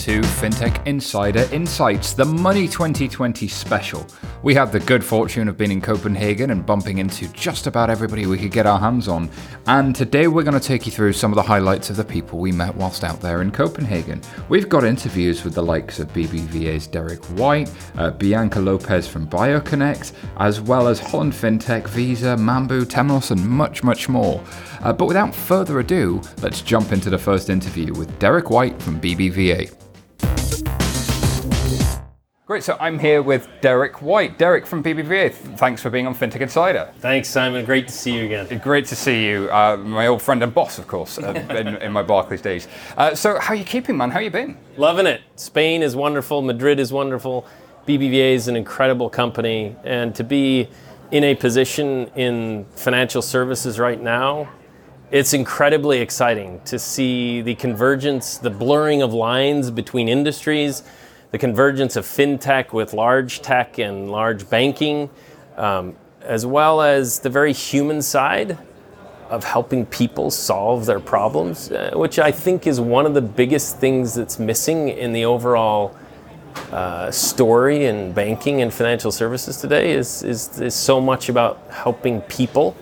to FinTech Insider Insights, the Money 2020 special. We had the good fortune of being in Copenhagen and bumping into just about everybody we could get our hands on. And today we're going to take you through some of the highlights of the people we met whilst out there in Copenhagen. We've got interviews with the likes of BBVA's Derek White, uh, Bianca Lopes from BioConnect, as well as Holland FinTech, Visa, Mambu, Temenos, and much, much more. Uh, but without further ado, let's jump into the first interview with Derek White from BBVA. Great, so I'm here with Derek White. Derek from BBVA, thanks for being on FinTech Insider. Thanks, Simon. Great to see you again. Great to see you. Uh, my old friend and boss, of course, uh, in, in, my Barclays days. Uh, so, how are you keeping, man? How you been? Loving it. Spain is wonderful. Madrid is wonderful. BBVA is an incredible company, and to be in a position in financial services right now, it's incredibly exciting to see the convergence, the blurring of lines between industries the convergence of fintech with large tech and large banking, um, as well as the very human side of helping people solve their problems, uh, which I think is one of the biggest things that's missing in the overall uh, story in banking and financial services today is, is, is so much about helping people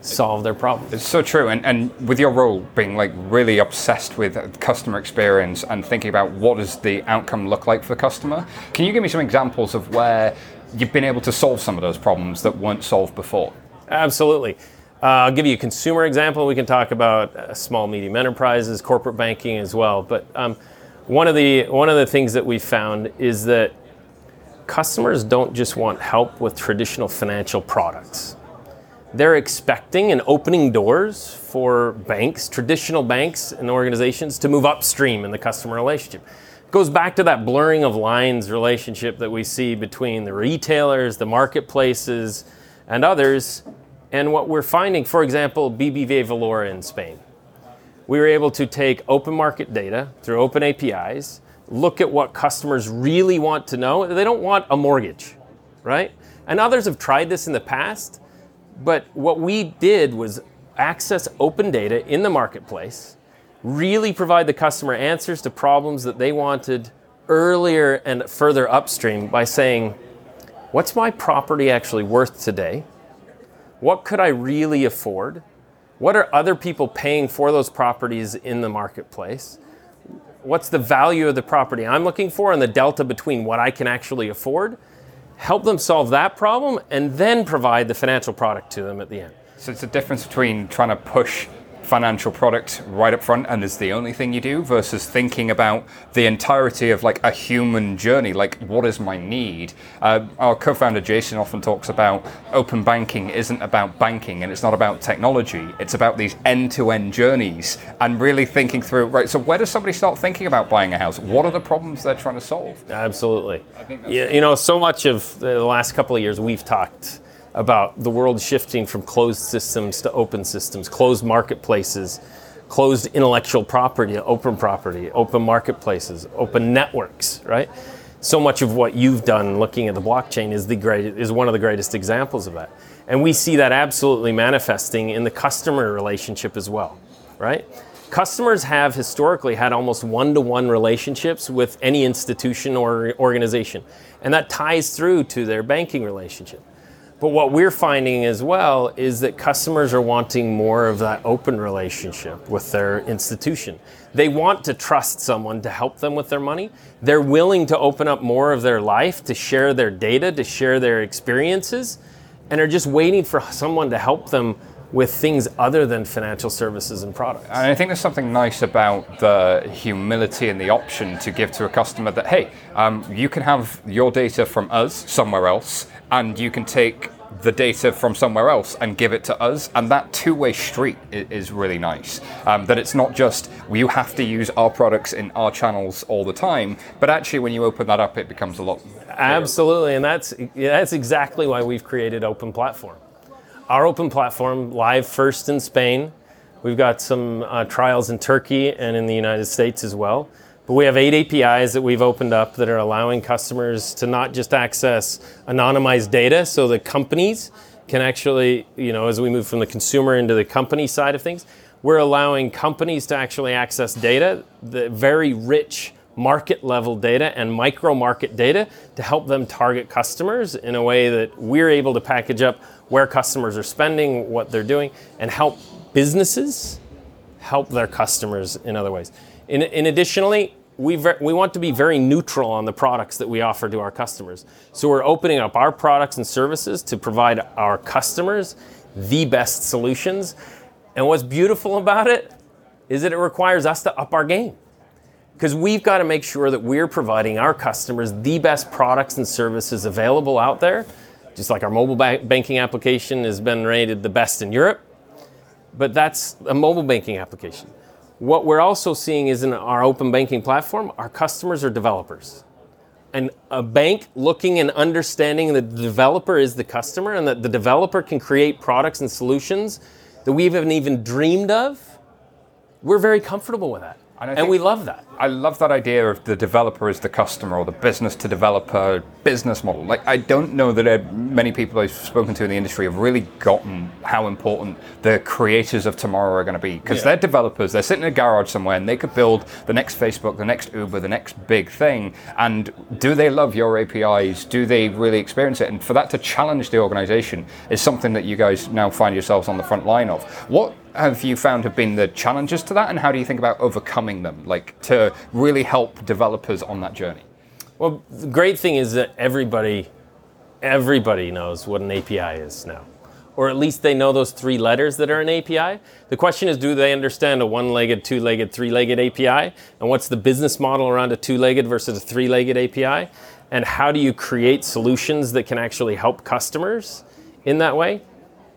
solve their problems. It's so true. And, and with your role being like really obsessed with customer experience and thinking about what does the outcome look like for the customer, can you give me some examples of where you've been able to solve some of those problems that weren't solved before? Absolutely. Uh, I'll give you a consumer example. We can talk about uh, small, medium enterprises, corporate banking as well. But um, one of the one of the things that we found is that customers don't just want help with traditional financial products they're expecting and opening doors for banks, traditional banks and organizations, to move upstream in the customer relationship. It goes back to that blurring of lines relationship that we see between the retailers, the marketplaces, and others. And what we're finding, for example, BBVA Valora in Spain. We were able to take open market data through open APIs, look at what customers really want to know. They don't want a mortgage, right? And others have tried this in the past but what we did was access open data in the marketplace, really provide the customer answers to problems that they wanted earlier and further upstream by saying, what's my property actually worth today? What could I really afford? What are other people paying for those properties in the marketplace? What's the value of the property I'm looking for and the delta between what I can actually afford help them solve that problem, and then provide the financial product to them at the end. So it's a difference between trying to push financial product right up front and is the only thing you do versus thinking about the entirety of like a human journey like what is my need? Uh, our co-founder jason often talks about open banking isn't about banking and it's not about technology. It's about these end-to-end journeys and really thinking through right so where does somebody start thinking about buying a house? What are the problems they're trying to solve? Absolutely. Yeah, you know so much of the last couple of years we've talked about the world shifting from closed systems to open systems, closed marketplaces, closed intellectual property to open property, open marketplaces, open networks, right? So much of what you've done looking at the blockchain is the great is one of the greatest examples of that. And we see that absolutely manifesting in the customer relationship as well, right? Customers have historically had almost one-to-one relationships with any institution or organization. And that ties through to their banking relationship. But what we're finding as well is that customers are wanting more of that open relationship with their institution. They want to trust someone to help them with their money. They're willing to open up more of their life, to share their data, to share their experiences, and are just waiting for someone to help them with things other than financial services and products. And I think there's something nice about the humility and the option to give to a customer that, hey, um, you can have your data from us somewhere else, and you can take the data from somewhere else and give it to us. And that two way street is, really nice. Um, that it's not just you have to use our products in our channels all the time, but actually, when you open that up, it becomes a lot. Clearer. Absolutely. And that's, that's exactly why we've created Open Platform. Our Open Platform, live first in Spain. We've got some uh, trials in Turkey and in the United States as well. But we have eight APIs that we've opened up that are allowing customers to not just access anonymized data so the companies can actually, you know, as we move from the consumer into the company side of things, we're allowing companies to actually access data, the very rich market level data and micro market data to help them target customers in a way that we're able to package up where customers are spending, what they're doing, and help businesses help their customers in other ways. In, in additionally, we, ver- we want to be very neutral on the products that we offer to our customers. So we're opening up our products and services to provide our customers the best solutions. And what's beautiful about it is that it requires us to up our game because we've got to make sure that we're providing our customers the best products and services available out there. Just like our mobile ba- banking application has been rated the best in Europe, but that's a mobile banking application. What we're also seeing is in our open banking platform, our customers are developers. And a bank looking and understanding that the developer is the customer and that the developer can create products and solutions that we haven't even dreamed of, we're very comfortable with that. And And, think- we love that. I love that idea of the developer as the customer or the business to developer business model. Like, I don't know that uh, many people I've spoken to in the industry have really gotten how important the creators of tomorrow are going to be. Because Yeah. they're developers, they're sitting in a garage somewhere and they could build the next Facebook, the next Uber, the next big thing. And do they love your APIs? Do they really experience it? And for that to challenge the organization is something that you guys now find yourselves on the front line of. What have you found have been the challenges to that, and how do you think about overcoming them, like to really help developers on that journey? Well, the great thing is that everybody, everybody knows what an API is now, or at least they know those three letters that are an API. The question is, do they understand a one-legged, two-legged, three-legged API, and what's the business model around a two-legged versus a three-legged API, and how do you create solutions that can actually help customers in that way?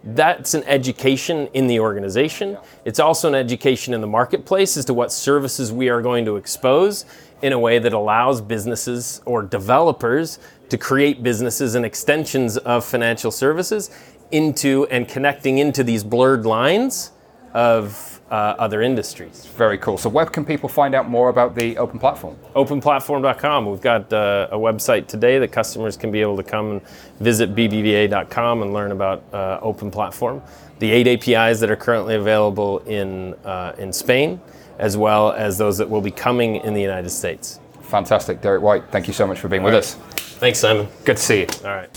That's an education in the organization. It's also an education in the marketplace as to what services we are going to expose in a way that allows businesses or developers to create businesses and extensions of financial services into and connecting into these blurred lines of uh, other industries. Very cool. So, where can people find out more about the open platform? openplatform.com. We've got uh, a website today that customers can be able to come and visit bbva.com and learn about uh, Open Platform. The eight APIs that are currently available in uh, in Spain, as well as those that will be coming in the United States. Fantastic, Derek White. Thank you so much for being with us. Thanks, Simon. Good to see you. All right.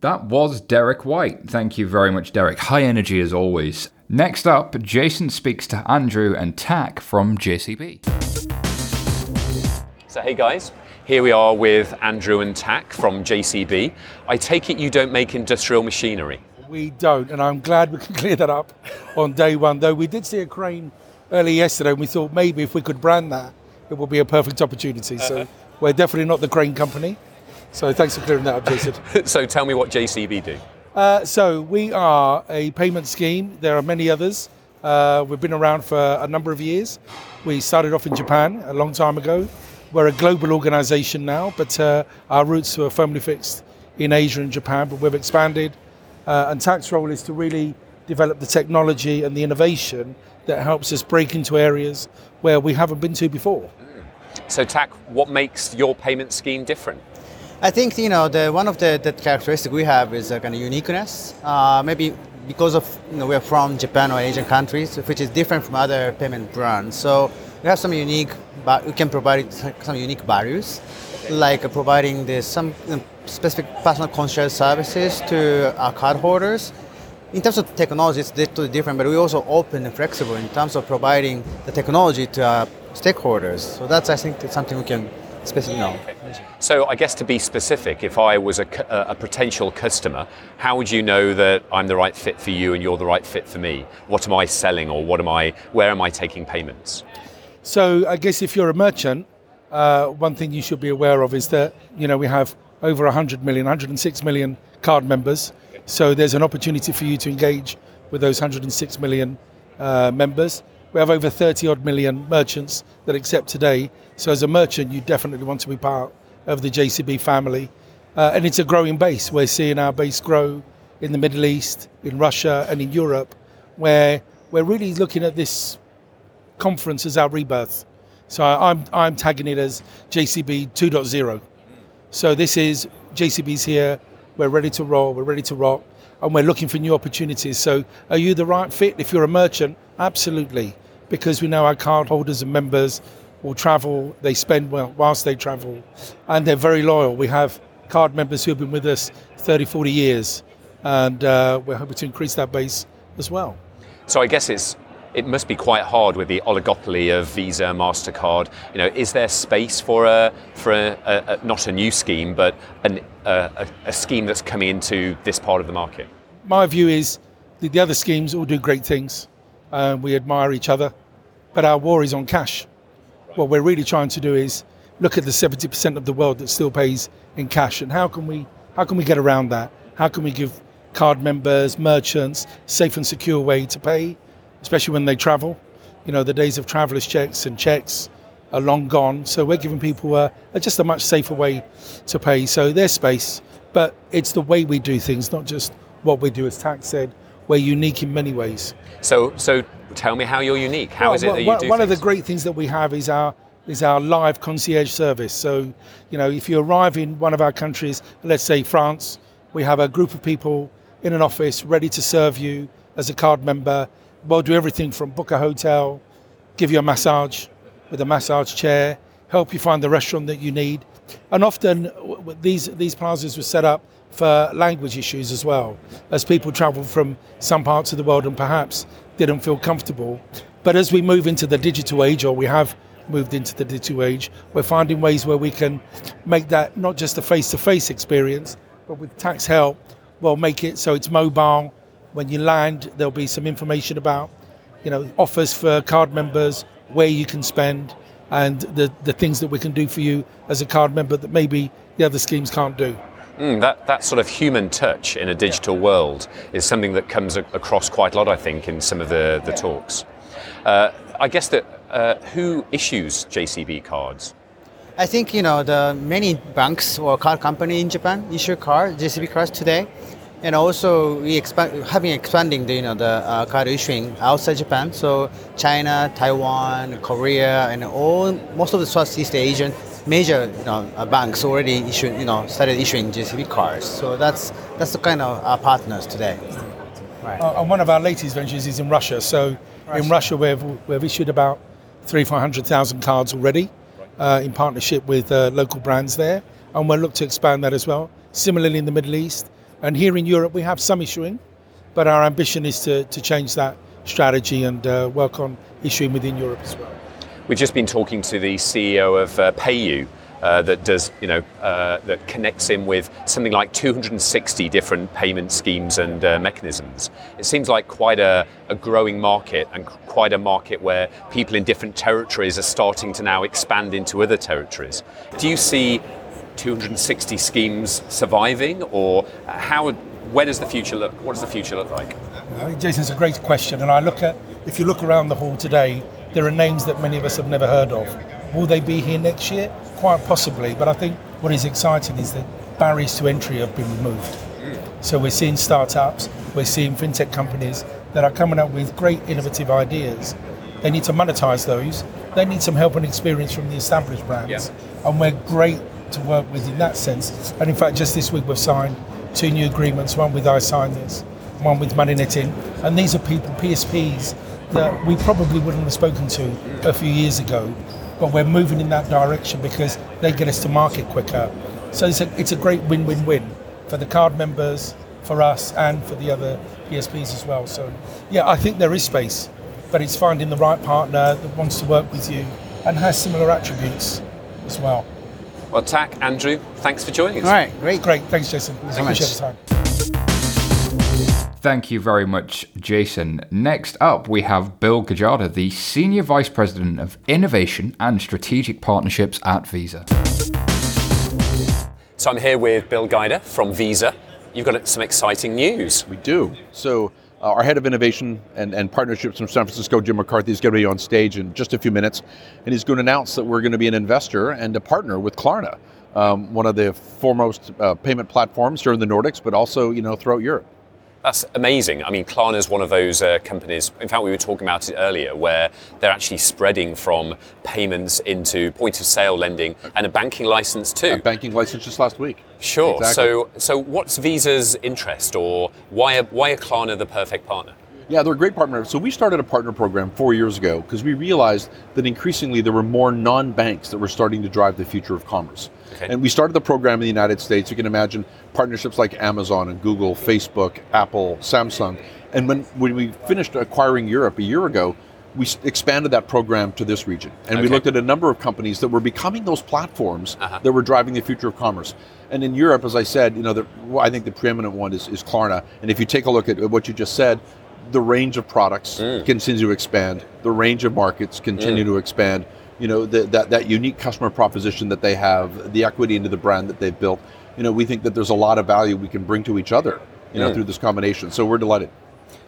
That was Derek White. Thank you very much, Derek. High energy as always. Next up, Jason speaks to Andrew and Tac from JCB. So, hey guys, here we are with Andrew and Tac from JCB. I take it you don't make industrial machinery. We don't, and I'm glad we can clear that up on day one. Though we did see a crane early yesterday, and we thought maybe if we could brand that, it would be a perfect opportunity. So uh-huh. we're definitely not the crane company. So thanks for clearing that up, Jason. so, tell me what JCB do. Uh, so we are a payment scheme. There are many others. Uh, we've been around for a number of years. We started off in Japan a long time ago. We're a global organisation now, but uh, our roots were firmly fixed in Asia and Japan. But we've expanded, uh, and Tac's role is to really develop the technology and the innovation that helps us break into areas where we haven't been to before. So, Tac, what makes your payment scheme different? I think you know the one of the, the characteristic we have is a kind of uniqueness. Uh, maybe because of you know we're from Japan or Asian countries, which is different from other payment brands. So we have some unique, but we can provide some unique values, like providing this some specific personal concierge services to our cardholders. In terms of technology, it's totally different, but we're also open and flexible in terms of providing the technology to our stakeholders. So that's I think something we can specifically know. So, I guess to be specific, if I was a, a potential customer, how would you know that I'm the right fit for you and you're the right fit for me? What am I selling or what am I, where am I taking payments? So I guess if you're a merchant, uh, one thing you should be aware of is that you know we have over 100 million, 106 million card members. So there's an opportunity for you to engage with those 106 million uh, members. We have over 30 odd million merchants that accept today. So as a merchant, you definitely want to be part of the JCB family. Uh, and it's a growing base. We're seeing our base grow in the Middle East, in Russia, and in Europe, where we're really looking at this conference as our rebirth. So I'm, I'm tagging it as JCB 2.0. So this is JCB's here. We're ready to roll. We're ready to rock, and we're looking for new opportunities. So are you the right fit? If you're a merchant, absolutely, because we know our cardholders and members will travel, they spend well whilst they travel, and they're very loyal. We have card members who have been with us 30, 40 years, and uh, we're hoping to increase that base as well. So I guess it's it must be quite hard with the oligopoly of Visa, Mastercard. You know, is there space for a for a, a, a not a new scheme, but an, a, a, scheme that's coming into this part of the market? My view is the, the other schemes all do great things. Uh, we admire each other, but our war is on cash. What we're really trying to do is look at the 70% of the world that still pays in cash, and how can we how can we get around that? How can we give card members, merchants, safe and secure way to pay? especially when they travel. You know, the days of travelers' checks and checks are long gone. So we're giving people a, a, just a much safer way to pay. So there's space, but it's the way we do things, not just what we do. As Tac said, we're unique in many ways. So, so tell me how you're unique. How well, is it that you one, do One things? of the great things that we have is our is our live concierge service. So, you know, if you arrive in one of our countries, let's say France, we have a group of people in an office ready to serve you as a card member We'll do everything from book a hotel, give you a massage with a massage chair, help you find the restaurant that you need. And often these, these plazas were set up for language issues as well, as people travel from some parts of the world and perhaps didn't feel comfortable. But as we move into the digital age, or we have moved into the digital age, we're finding ways where we can make that not just a face to face experience, but with Tac's help, we'll make it so it's mobile, when you land, there'll be some information about, you know, offers for card members, where you can spend, and the, the things that we can do for you as a card member that maybe the other schemes can't do. Mm, that, that sort of human touch in a digital world is something that comes across quite a lot, I think, in some of the, the talks. Uh, I guess that uh, who issues JCB cards? I think you know the many banks or card company in Japan issue card JCB cards today. And also, we expand, having expanding the you know the uh, card issuing outside Japan. So China, Taiwan, Korea, and all most of the Southeast Asian major you know, uh, banks already issued you know started issuing JCB cards. So that's that's the kind of our partners today. Right. Uh, and one of our latest ventures is in Russia. So Russia. in Russia, we've we've issued about three four hundred thousand cards already, uh, in partnership with uh, local brands there, and we'll look to expand that as well. Similarly, in the Middle East, and here in Europe, we have some issuing, but our ambition is to, to change that strategy and uh, work on issuing within Europe as well. We've just been talking to the CEO of uh, PayU. Uh, that does, you know, uh, that connects him with something like 260 different payment schemes and uh, mechanisms. It seems like quite a, a, growing market and quite a market where people in different territories are starting to now expand into other territories. Do you see 260 schemes surviving, or how? Where does the future look? What does the future look like? Jason, it's a great question, and I look at if you look around the hall today, there are names that many of us have never heard of. Will they be here next year? Quite possibly, but I think what is exciting is that barriers to entry have been removed. So we're seeing startups, we're seeing fintech companies that are coming up with great innovative ideas. They need to monetize those. They need some help and experience from the established brands. Yeah. And we're great to work with in that sense. And in fact, just this week we've signed two new agreements, one with iSignthis, one with MoneyNetting. And these are people, PSPs, that we probably wouldn't have spoken to a few years ago, but we're moving in that direction because they get us to market quicker. So it's a, it's a great win-win-win for the card members, for us, and for the other PSPs as well. So yeah, I think there is space, but it's finding the right partner that wants to work with you and has similar attributes as well. Well, Tac, Andrew, thanks for joining us. All right, great. Great. Thanks, Jason. Thanks Appreciate the time. Thank you very much, Jason. Next up, we have Bill Gajda, the Senior Vice President of Innovation and Strategic Partnerships at Visa. So I'm here with Bill Gajda from Visa. You've got some exciting news. We do. So uh, our head of innovation and, and partnerships from San Francisco, Jim McCarthy, is going to be on stage in just a few minutes, and he's going to announce that we're going to be an investor and a partner with Klarna, um, one of the foremost uh, payment platforms here in the Nordics, but also you know throughout Europe. That's amazing. I mean, Klarna is one of those uh, companies, in fact, we were talking about it earlier, where they're actually spreading from payments into point of sale lending and a banking license too. A banking license just last week. Sure. Exactly. So, so what's Visa's interest or why are, why are Klarna the perfect partner? Yeah, they're a great partner. So we started a partner program four years ago because we realized that increasingly there were more non-banks that were starting to drive the future of commerce. Okay. And we started the program in the United States. You can imagine partnerships like Amazon and Google, Facebook, Apple, Samsung. And when, when we finished acquiring Europe a year ago, we expanded that program to this region. And we looked at a number of companies that were becoming those platforms Uh-huh. that were driving the future of commerce. And in Europe, as I said, you know, the, well, I think the preeminent one is, is Klarna. And if you take a look at what you just said, the range of products continues to expand. The range of markets continue to expand. You know, the, that, that unique customer proposition that they have, the equity into the brand that they've built. You know, we think that there's a lot of value we can bring to each other, you know, through this combination. So we're delighted.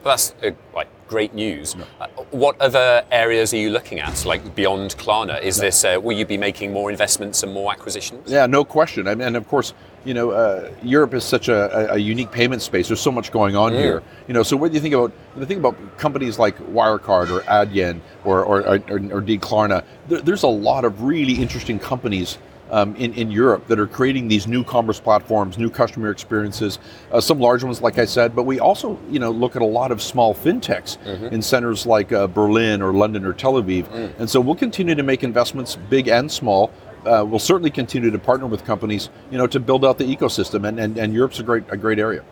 Well, that's uh, like great news. Uh, what other areas are you looking at, like beyond Klarna? Is this uh, will you be making more investments and more acquisitions? Yeah, no question. I mean, and of course, you know, uh, Europe is such a, a, unique payment space. There's so much going on here. You know, so what do you think about? When you think about companies like Wirecard or Adyen or or, or, or Klarna, there, there's a lot of really interesting companies. Um, in, in Europe, that are creating these new commerce platforms, new customer experiences. Uh, some large ones, like I said, but we also, you know, look at a lot of small fintechs in centers like uh, Berlin or London or Tel Aviv. And so we'll continue to make investments, big and small, uh, we'll certainly continue to partner with companies, you know, to build out the ecosystem. And, and, and Europe's a great a great area.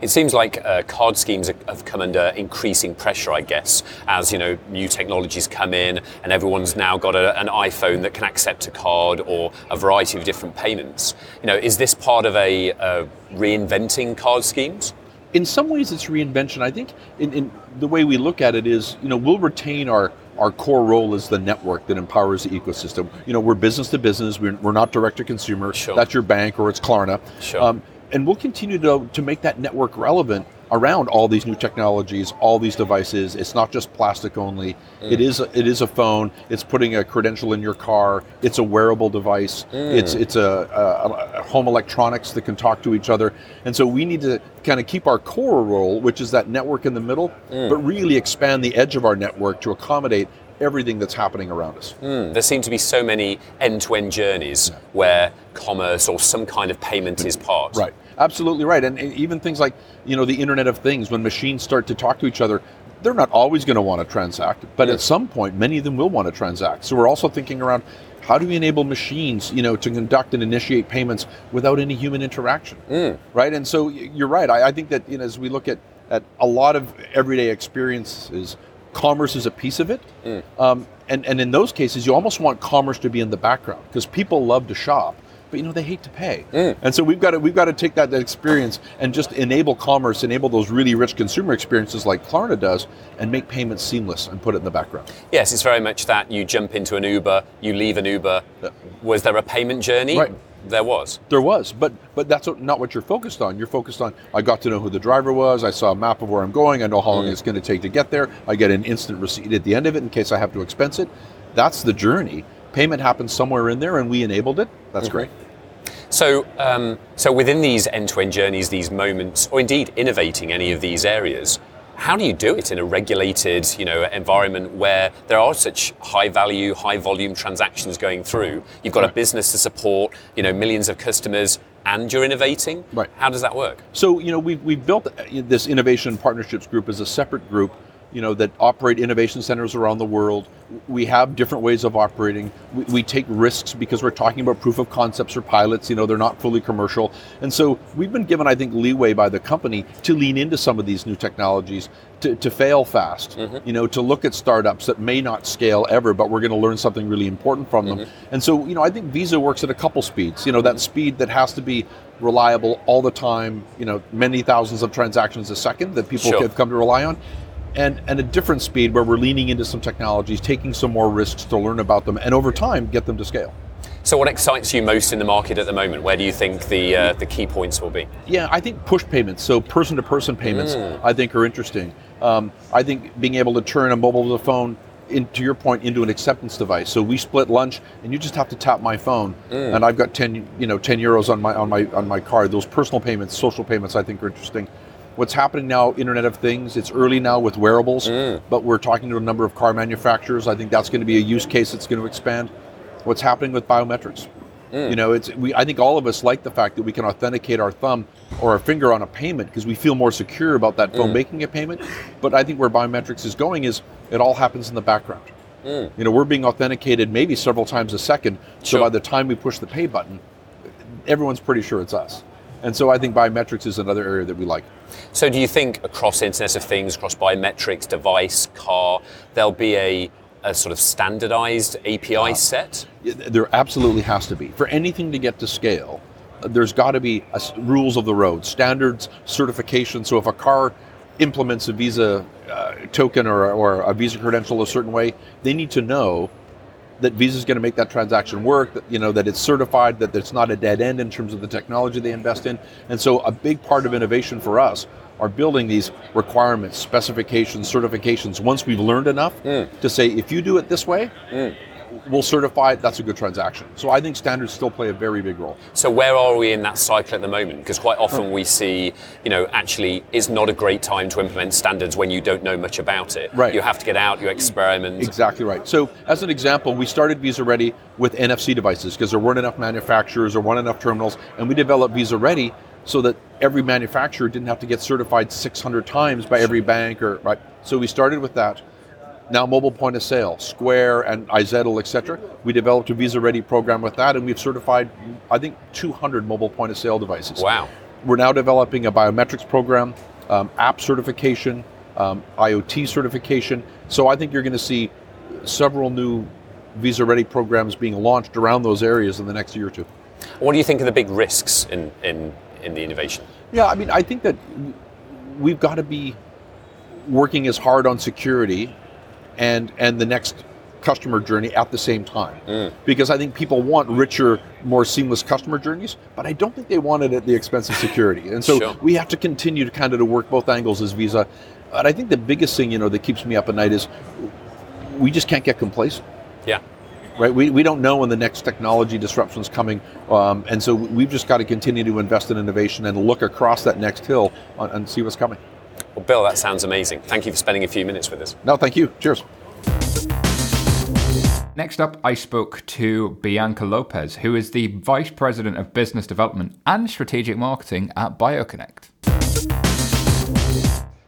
It seems like uh, card schemes have come under increasing pressure, I guess, as you know new technologies come in, and everyone's now got a, an iPhone that can accept a card or a variety of different payments. You know, is this part of a uh, reinventing card schemes? In some ways, it's reinvention. I think in, in the way we look at it is, you know, we'll retain our our core role is the network that empowers the ecosystem. You know, we're business to business. We're, we're not direct to consumer. Sure. That's your bank or it's Klarna. Sure. Um, and we'll continue to, to make that network relevant around all these new technologies, all these devices. It's not just plastic only. It mm. is a, it is a phone. It's putting a credential in your car. It's a wearable device. Mm. It's it's a, a, a home electronics that can talk to each other. And so we need to kind of keep our core role, which is that network in the middle, mm. but really expand the edge of our network to accommodate everything that's happening around us. Hmm. There seem to be so many end-to-end journeys where commerce or some kind of payment is part. Right. Absolutely right. And and even things like, you know, the Internet of Things, when machines start to talk to each other, they're not always going to want to transact, but at some point, many of them will want to transact. So we're also thinking around how do we enable machines, you know, to conduct and initiate payments without any human interaction, hmm. right? And so you're right. I, I think that you know, as we look at at a lot of everyday experiences, commerce is a piece of it. Um, and and in those cases, you almost want commerce to be in the background because people love to shop but you know they hate to pay. And so we've got to we've got to take that, that experience and just enable commerce, enable those really rich consumer experiences like Klarna does, and make payments seamless and put it in the background. Yes, it's very much that you jump into an Uber, you leave an Uber. Was there a payment journey? Right. There was. There was, but but that's what- not what you're focused on. You're focused on I got to know who the driver was. I saw a map of where I'm going. I know how long it's going to take to get there. I get an instant receipt at the end of it in case I have to expense it. That's the journey. Payment happens somewhere in there, and we enabled it. That's great. So, um, so within these end-to-end journeys, these moments, or indeed innovating any of these areas, how do you do it in a regulated, you know, environment where there are such high-value, high-volume transactions going through? You've got a business to support, you know, millions of customers, and you're innovating. Right. How does that work? So you know we've, we've built uh, this innovation partnerships group as a separate group, you know that operate innovation centers around the world. We have different ways of operating. We, we take risks because we're talking about proof of concepts or pilots. You know they're not fully commercial, and so we've been given I think leeway by the company to lean into some of these new technologies. To, to fail fast, mm-hmm. you know, to look at startups that may not scale ever, but we're going to learn something really important from them. Mm-hmm. And so, you know, I think Visa works at a couple speeds. You know, that mm-hmm. speed that has to be reliable all the time. You know, many thousands of transactions a second that people Sure. have come to rely on. And, and a different speed where we're leaning into some technologies, taking some more risks to learn about them, and over time get them to scale. So, what excites you most in the market at the moment? Where do you think the uh, the key points will be? Yeah, I think push payments, so person to person payments, I think are interesting. Um, I think being able to turn a mobile phone, in, to your point, into an acceptance device. So we split lunch, and you just have to tap my phone, and I've got ten, you know, ten euros on my on my on my card. Those personal payments, social payments, I think are interesting. What's happening now, Internet of Things, it's early now with wearables, mm. but we're talking to a number of car manufacturers. I think that's going to be a use case that's going to expand. What's happening with biometrics? Mm. You know, it's we. I think all of us like the fact that we can authenticate our thumb or our finger on a payment because we feel more secure about that phone mm. making a payment. But I think where biometrics is going is it all happens in the background. You know, we're being authenticated maybe several times a second. So by the time we push the pay button, everyone's pretty sure it's us. And so I think biometrics is another area that we like. So do you think across Internet of Things, across biometrics, device, car, there'll be a, a sort of standardized API set? There absolutely has to be. For anything to get to scale, uh, there's got to be a rules of the road, standards, certification. So if a car implements a Visa uh, token or, or a Visa credential a certain way, they need to know that Visa is going to make that transaction work. That you know that it's certified, that it's not a dead end in terms of the technology they invest in. And so a big part of innovation for us are building these requirements, specifications, certifications. Once we've learned enough mm. to say, if you do it this way, mm. We'll certify it. That's a good transaction. So I think standards still play a very big role. So where are we in that cycle at the moment? Because quite often we see, you know, actually is not a great time to implement standards when you don't know much about it. Right. You have to get out, you experiment. Exactly right. So, as an example, we started Visa Ready with NFC devices because there weren't enough manufacturers, there weren't enough terminals, and we developed Visa Ready so that every manufacturer didn't have to get certified 600 times by every bank or right. So we started with that. Now mobile point of sale, Square and iZettle, etc. We developed a Visa Ready program with that, and we've certified, I think, 200 mobile point of sale devices. Wow. We're now developing a biometrics program, um, app certification, um, IoT certification. So I think you're going to see several new Visa Ready programs being launched around those areas in the next year or two. What do you think are the big risks in, in, in the innovation? Yeah, I mean, I think that we've got to be working as hard on security and and the next customer journey at the same time. Because I think people want richer, more seamless customer journeys, but I don't think they want it at the expense of security. And so Sure. we have to continue to kind of to work both angles as Visa. But I think the biggest thing, you know, that keeps me up at night is we just can't get complacent Yeah. right? We, we don't know when the next technology disruption is coming, um, and so we've just got to continue to invest in innovation and look across that next hill on, and see what's coming. Well, Bill, that sounds amazing. Thank you for spending a few minutes with us. No, thank you. Cheers. Next up, I spoke to Bianca Lopes, who is the Vice President of Business Development and Strategic Marketing at BioConnect.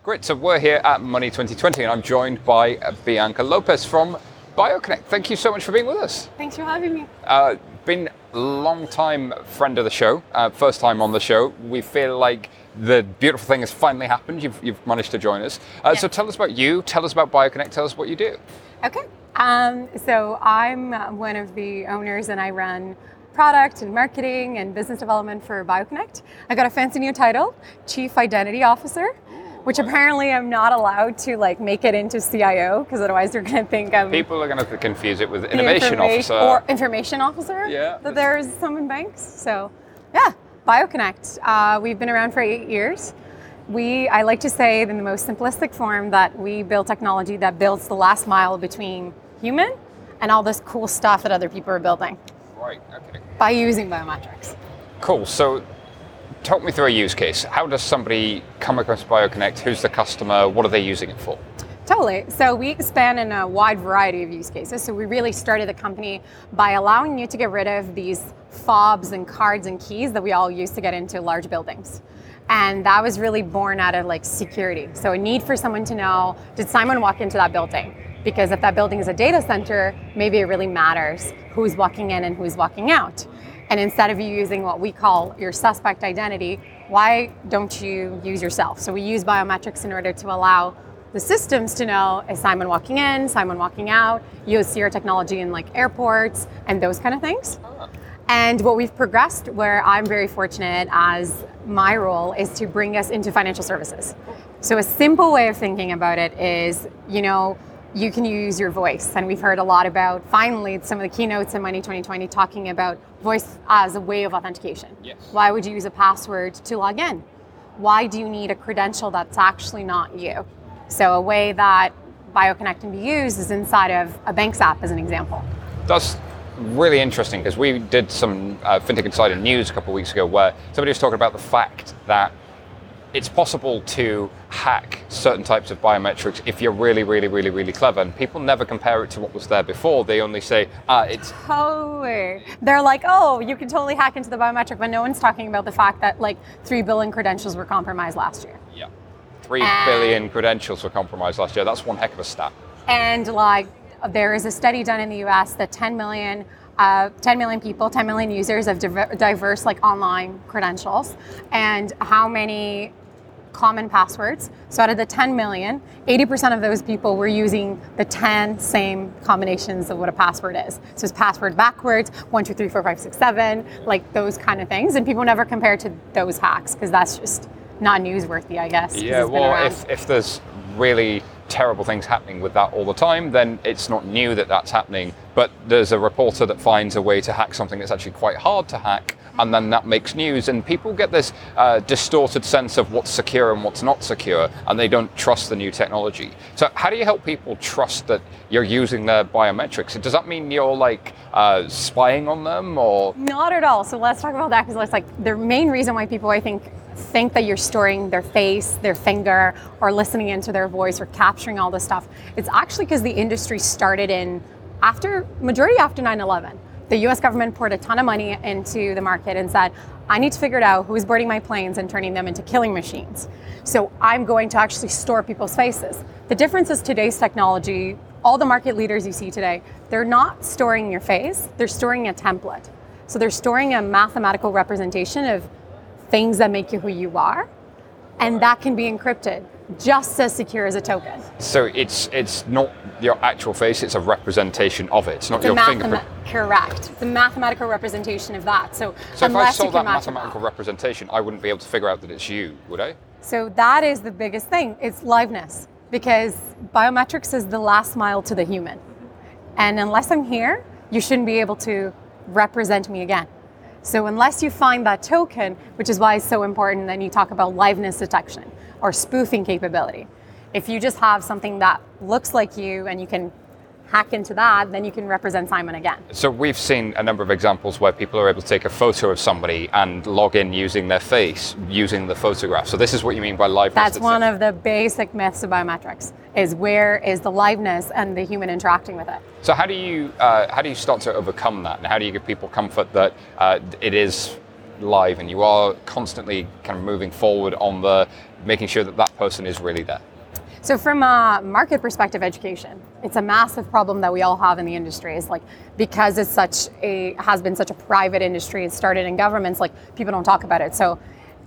Great, so we're here at Money 2020 and I'm joined by Bianca Lopes from BioConnect. Thank you so much for being with us. Thanks for having me. Uh, been a long time friend of the show, uh, first time on the show. We feel like the beautiful thing has finally happened. You've, you've managed to join us. Uh, So tell us about you, tell us about BioConnect, tell us what you do. Okay. Um, so I'm uh, one of the owners and I run product and marketing and business development for BioConnect. I got a fancy new title, Chief Identity Officer, which apparently I'm not allowed to like make it into CIO because otherwise they're going to think I'm People are going to confuse it with innovation officer. or information officer. Yeah, That there's some in banks. So, yeah, BioConnect. Uh, we've been around for eight years. We, I like to say, in the most simplistic form, that we build technology that builds the last mile between human and all this cool stuff that other people are building right, okay. by using biometrics. Cool. So talk me through a use case. How does somebody come across BioConnect? Who's the customer? What are they using it for? Totally. So we span in a wide variety of use cases. So we really started the company by allowing you to get rid of these fobs and cards and keys that we all use to get into large buildings. And that was really born out of like security. So a need for someone to know, did Simon walk into that building? Because if that building is a data center, maybe it really matters who's walking in and who's walking out. And instead of you using what we call your suspect identity, why don't you use yourself? So we use biometrics in order to allow the systems to know is Simon walking in, Simon walking out. You see our technology in like airports and those kind of things. And what we've progressed, where I'm very fortunate as my role, is to bring us into financial services. So a simple way of thinking about it is, you know, you can use your voice. And we've heard a lot about, finally, some of the keynotes in Money 2020 talking about voice as a way of authentication. Yes. Why would you use a password to log in? Why do you need a credential that's actually not you? So a way that BioConnect can be used is inside of a bank's app, as an example. That's really interesting because we did some uh, FinTech Insider news a couple of weeks ago where somebody was talking about the fact that it's possible to hack certain types of biometrics if you're really, really, really, really clever. And people never compare it to what was there before. They only say, ah, it's Totally. They're like, oh, you can totally hack into the biometric, but no one's talking about the fact that like three billion credentials were compromised last year. yeah, three And- billion credentials were compromised last year. That's one heck of a stat. And like, there is a study done in the U.S. that 10 million, uh, 10 million people, 10 million users of diver- diverse like online credentials, and how many common passwords. So out of the 10 million, 80% of those people were using the 10 same combinations of what a password is. So it's password backwards, one, two, three, four, five, six, seven, like those kind of things. And people never compare to those hacks because that's just not newsworthy, I guess. Yeah, well, if, if there's really terrible things happening with that all the time, then it's not new that that's happening. But there's a reporter that finds a way to hack something that's actually quite hard to hack, and then that makes news. And people get this uh, distorted sense of what's secure and what's not secure, and they don't trust the new technology. So, how do you help people trust that you're using their biometrics? Does that mean you're like uh, spying on them, or Not at all. So let's talk about that because it's like the main reason why people I think think that you're storing their face, their finger, or listening into their voice or capturing all this stuff. It's actually because the industry started in after majority after 9/11. The U.S. government poured a ton of money into the market and said, "I need to figure out who's boarding my planes and turning them into killing machines." So I'm going to actually store people's faces. The difference is today's technology. All the market leaders you see today, they're not storing your face; they're storing a template. So they're storing a mathematical representation of things that make you who you are, and that can be encrypted just as secure as a token. so it's it's not your actual face; it's a representation of it. It's not It's your mathema- fingerprint. correct. It's a mathematical representation of that. So, So if I saw that mathematical up. representation, I wouldn't be able to figure out that it's you, would I? So that is the biggest thing. It's liveness because biometrics is the last mile to the human. And unless I'm here, you shouldn't be able to represent me again. So unless you find that token, which is why it's so important that you talk about liveness detection or spoofing capability. If you just have something that looks like you and you can hack into that, then you can represent Simon again. So we've seen a number of examples where people are able to take a photo of somebody and log in using their face, using the photograph. So this is what you mean by liveness. That's one of the basic myths of biometrics is where is the liveness and the human interacting with it. So how do you uh, how do you start to overcome that, and how do you give people comfort that uh, it is live and you are constantly kind of moving forward on the making sure that that person is really there? So from a market perspective, education, it's a massive problem that we all have in the industry. Is like because it's such a has been such a private industry. It started in governments. Like people don't talk about it. So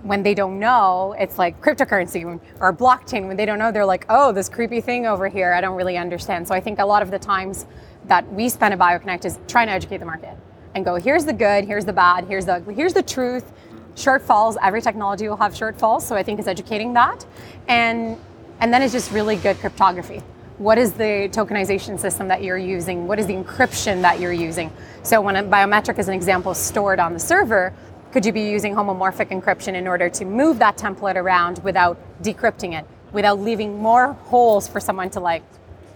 when they don't know, it's like cryptocurrency or blockchain. When they don't know, they're like, oh, this creepy thing over here. I don't really understand. So I think a lot of the times that we spend at BioConnect is trying to educate the market and go, here's the good, here's the bad, here's the here's the truth. Shortfalls. Every technology will have shortfalls. So I think it's educating that, and and then it's just really good cryptography. What is the tokenization system that you're using? What is the encryption that you're using? So when a biometric, as an example, is stored on the server, could you be using homomorphic encryption in order to move that template around without decrypting it, without leaving more holes for someone to like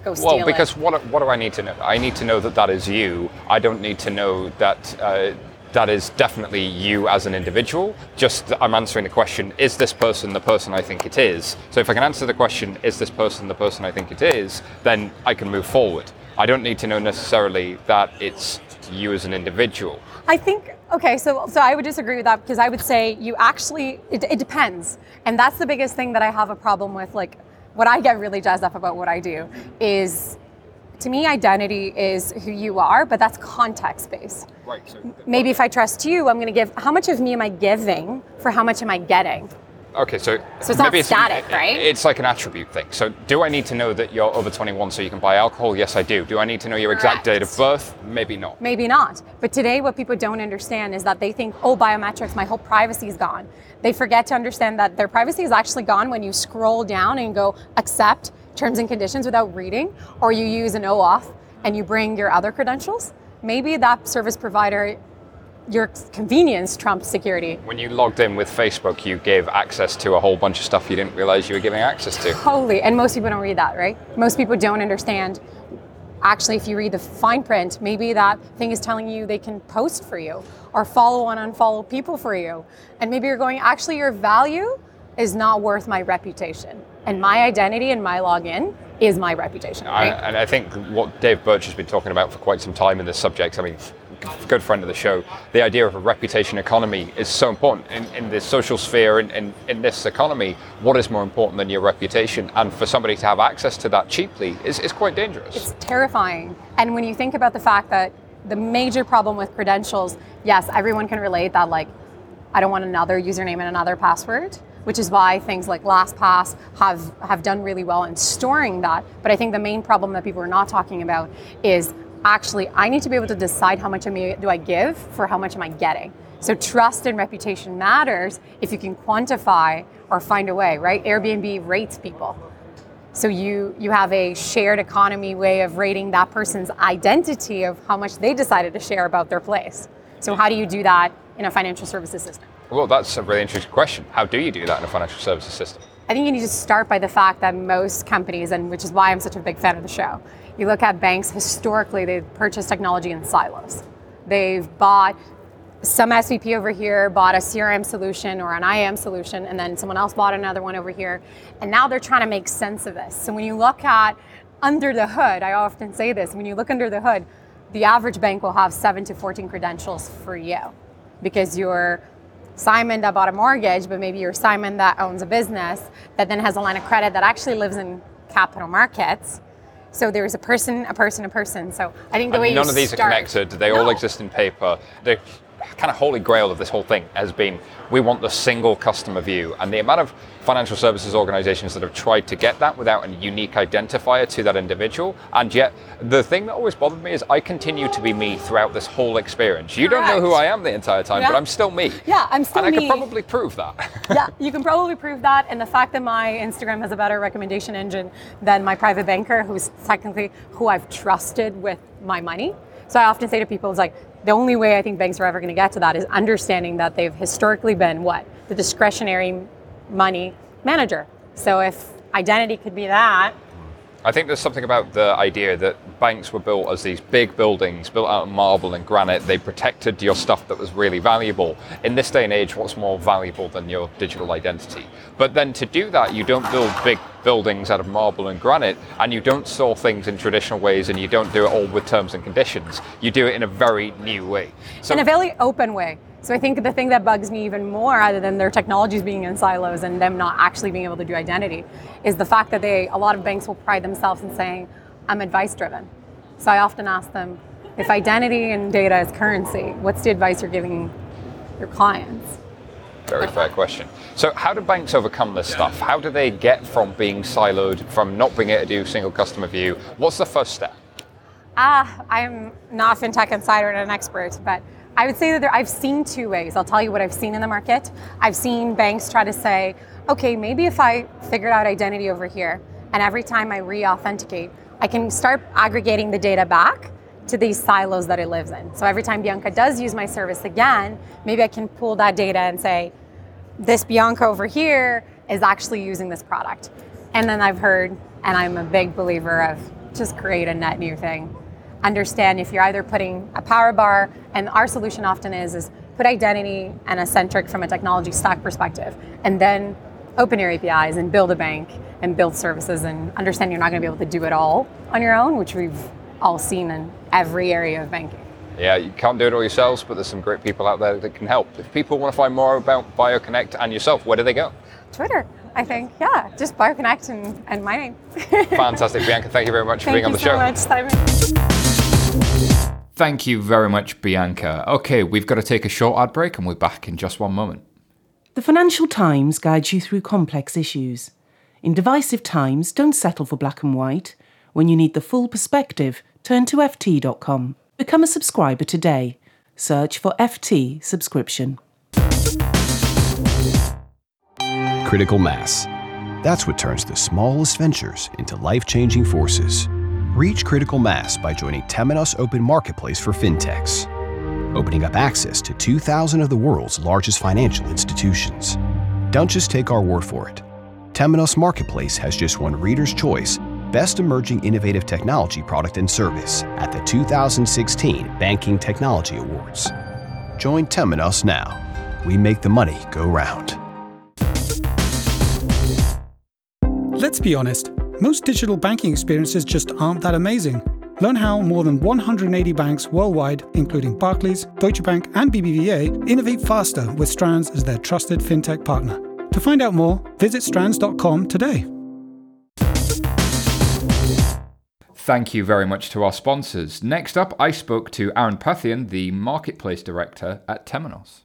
go steal Well, because it? what what do I need to know? I need to know that that is you. I don't need to know that. Uh, that is definitely you as an individual. Just I'm answering the question: Is this person the person I think it is? So if I can answer the question: Is this person the person I think it is? Then I can move forward. I don't need to know necessarily that it's you as an individual. I think okay, so so I would disagree with that because I would say you actually it, it depends, and that's the biggest thing that I have a problem with. Like, what I get really jazzed up about what I do is, to me, identity is who you are, but that's context based. Right. So Maybe if I trust you, I'm going to give. How much of me am I giving for how much am I getting? Okay, so So it's not maybe static, right? It's like an attribute thing. So, do I need to know that you're over 21 so you can buy alcohol? Yes, I do. Do I need to know your exact date of birth? Maybe not. Maybe not. But today, what people don't understand is that they think, oh, biometrics, my whole privacy is gone. They forget to understand that their privacy is actually gone when you scroll down and go accept terms and conditions without reading, or you use an OAuth and you bring your other credentials. Maybe that service provider, your convenience trumps security. When you logged in with Facebook, you gave access to a whole bunch of stuff you didn't realize you were giving access to. Totally. And most people don't read that, right? Most people don't understand. Actually, if you read the fine print, maybe that thing is telling you they can post for you or follow and unfollow people for you. And maybe you're going, actually, your value is not worth my reputation. And my identity and my login is my reputation. I, and I think what Dave Birch has been talking about for quite some time in this subject, I mean, good friend of the show, the idea of a reputation economy is so important in, in the social sphere and in, in, this economy. What is more important than your reputation? And for somebody to have access to that cheaply is, is quite dangerous. It's terrifying. And when you think about the fact that the major problem with credentials, yes, everyone can relate that, like, I don't want another username and another password, which is why things like LastPass have, have done really well in storing that. But I think the main problem that people are not talking about is actually, I need to be able to decide how much do I give for how much am I getting. So trust and reputation matters if you can quantify or find a way, right? Airbnb rates people. So you you have a shared economy way of rating that person's identity of how much they decided to share about their place. So how do you do that in a financial services system? Well, that's a really interesting question. How do you do that in a financial services system? I think you need to start by the fact that most companies, and which is why I'm such a big fan of the show, you look at banks historically, they've purchased technology in silos. They've bought some SVP over here bought a CRM solution or an IAM solution, and then someone else bought another one over here. And now they're trying to make sense of this. So when you look at under the hood, I often say this when you look under the hood, the average bank will have 7 to 14 credentials for you because you're Simon that bought a mortgage, but maybe you're Simon that owns a business that then has a line of credit that actually lives in capital markets. So there's a person, a person, a person. So I think the and way none of these start, are connected. They no. all exist in paper. The kind of holy grail of this whole thing has been we want the single customer view, and the amount of financial services organizations that have tried to get that without a unique identifier to that individual. And yet, the thing that always bothered me is I continue to be me throughout this whole experience. You Correct. don't know who I am the entire time, yeah. but I'm still me. Yeah, I'm still and me. And I can probably prove that. yeah, you can probably prove that. And the fact that my Instagram has a better recommendation engine than my private banker, who's technically who I've trusted with my money. So I often say to people, it's like, the only way I think banks are ever going to get to that is understanding that they've historically been what? The discretionary money manager. So if identity could be that, I think there's something about the idea that banks were built as these big buildings built out of marble and granite. They protected your stuff that was really valuable. In this day and age, what's more valuable than your digital identity? But then to do that, you don't build big buildings out of marble and granite, and you don't store things in traditional ways, and you don't do it all with terms and conditions. You do it in a very new way. So, in a very open way. So I think the thing that bugs me even more, other than their technologies being in silos and them not actually being able to do identity, is the fact that they a lot of banks will pride themselves in saying, "I'm advice driven." So I often ask them, if identity and data is currency, what's the advice you're giving your clients? Very fair question. So, how do banks overcome this stuff? How do they get from being siloed, from not being able to do single customer view? What's the first step? Ah, I'm not a fintech insider and an expert, but I would say that there, I've seen two ways. I'll tell you what I've seen in the market. I've seen banks try to say, okay, maybe if I figured out identity over here, and every time I re authenticate, I can start aggregating the data back to these silos that it lives in. So every time Bianca does use my service again, maybe I can pull that data and say, this Bianca over here is actually using this product. And then I've heard, and I'm a big believer of just create a net new thing understand if you're either putting a power bar, and our solution often is, is put identity and a centric from a technology stack perspective, and then open your APIs and build a bank and build services and understand you're not going to be able to do it all on your own, which we've all seen in every area of banking. Yeah, you can't do it all yourselves, but there's some great people out there that can help. If people want to find more about BioConnect and yourself, where do they go? Twitter, I think. Yeah, just BioConnect and, and my name. Fantastic. Bianca, thank you very much thank for being on the show. Thank you so much, Simon. Thank you very much, Bianca. Okay, we've got to take a short ad break and we're back in just one moment. The Financial Times guides you through complex issues. In divisive times, don't settle for black and white. When you need the full perspective, turn to FT.com. Become a subscriber today. Search for FT subscription. Critical mass. That's what turns the smallest ventures into life changing forces. Reach critical mass by joining Temenos Open Marketplace for fintechs, opening up access to 2,000 of the world's largest financial institutions. Don't just take our word for it. Temenos Marketplace has just won Reader's Choice Best Emerging Innovative Technology Product and Service at the 2016 Banking Technology Awards. Join Temenos now. We make the money go round. Let's be honest, most digital banking experiences just aren't that amazing. Learn how more than 180 banks worldwide, including Barclays, Deutsche Bank, and BBVA, innovate faster with Strands as their trusted fintech partner. To find out more, visit strands.com today. Thank you very much to our sponsors. Next up, I spoke to Aaron Phethean, the Marketplace Director at Temenos.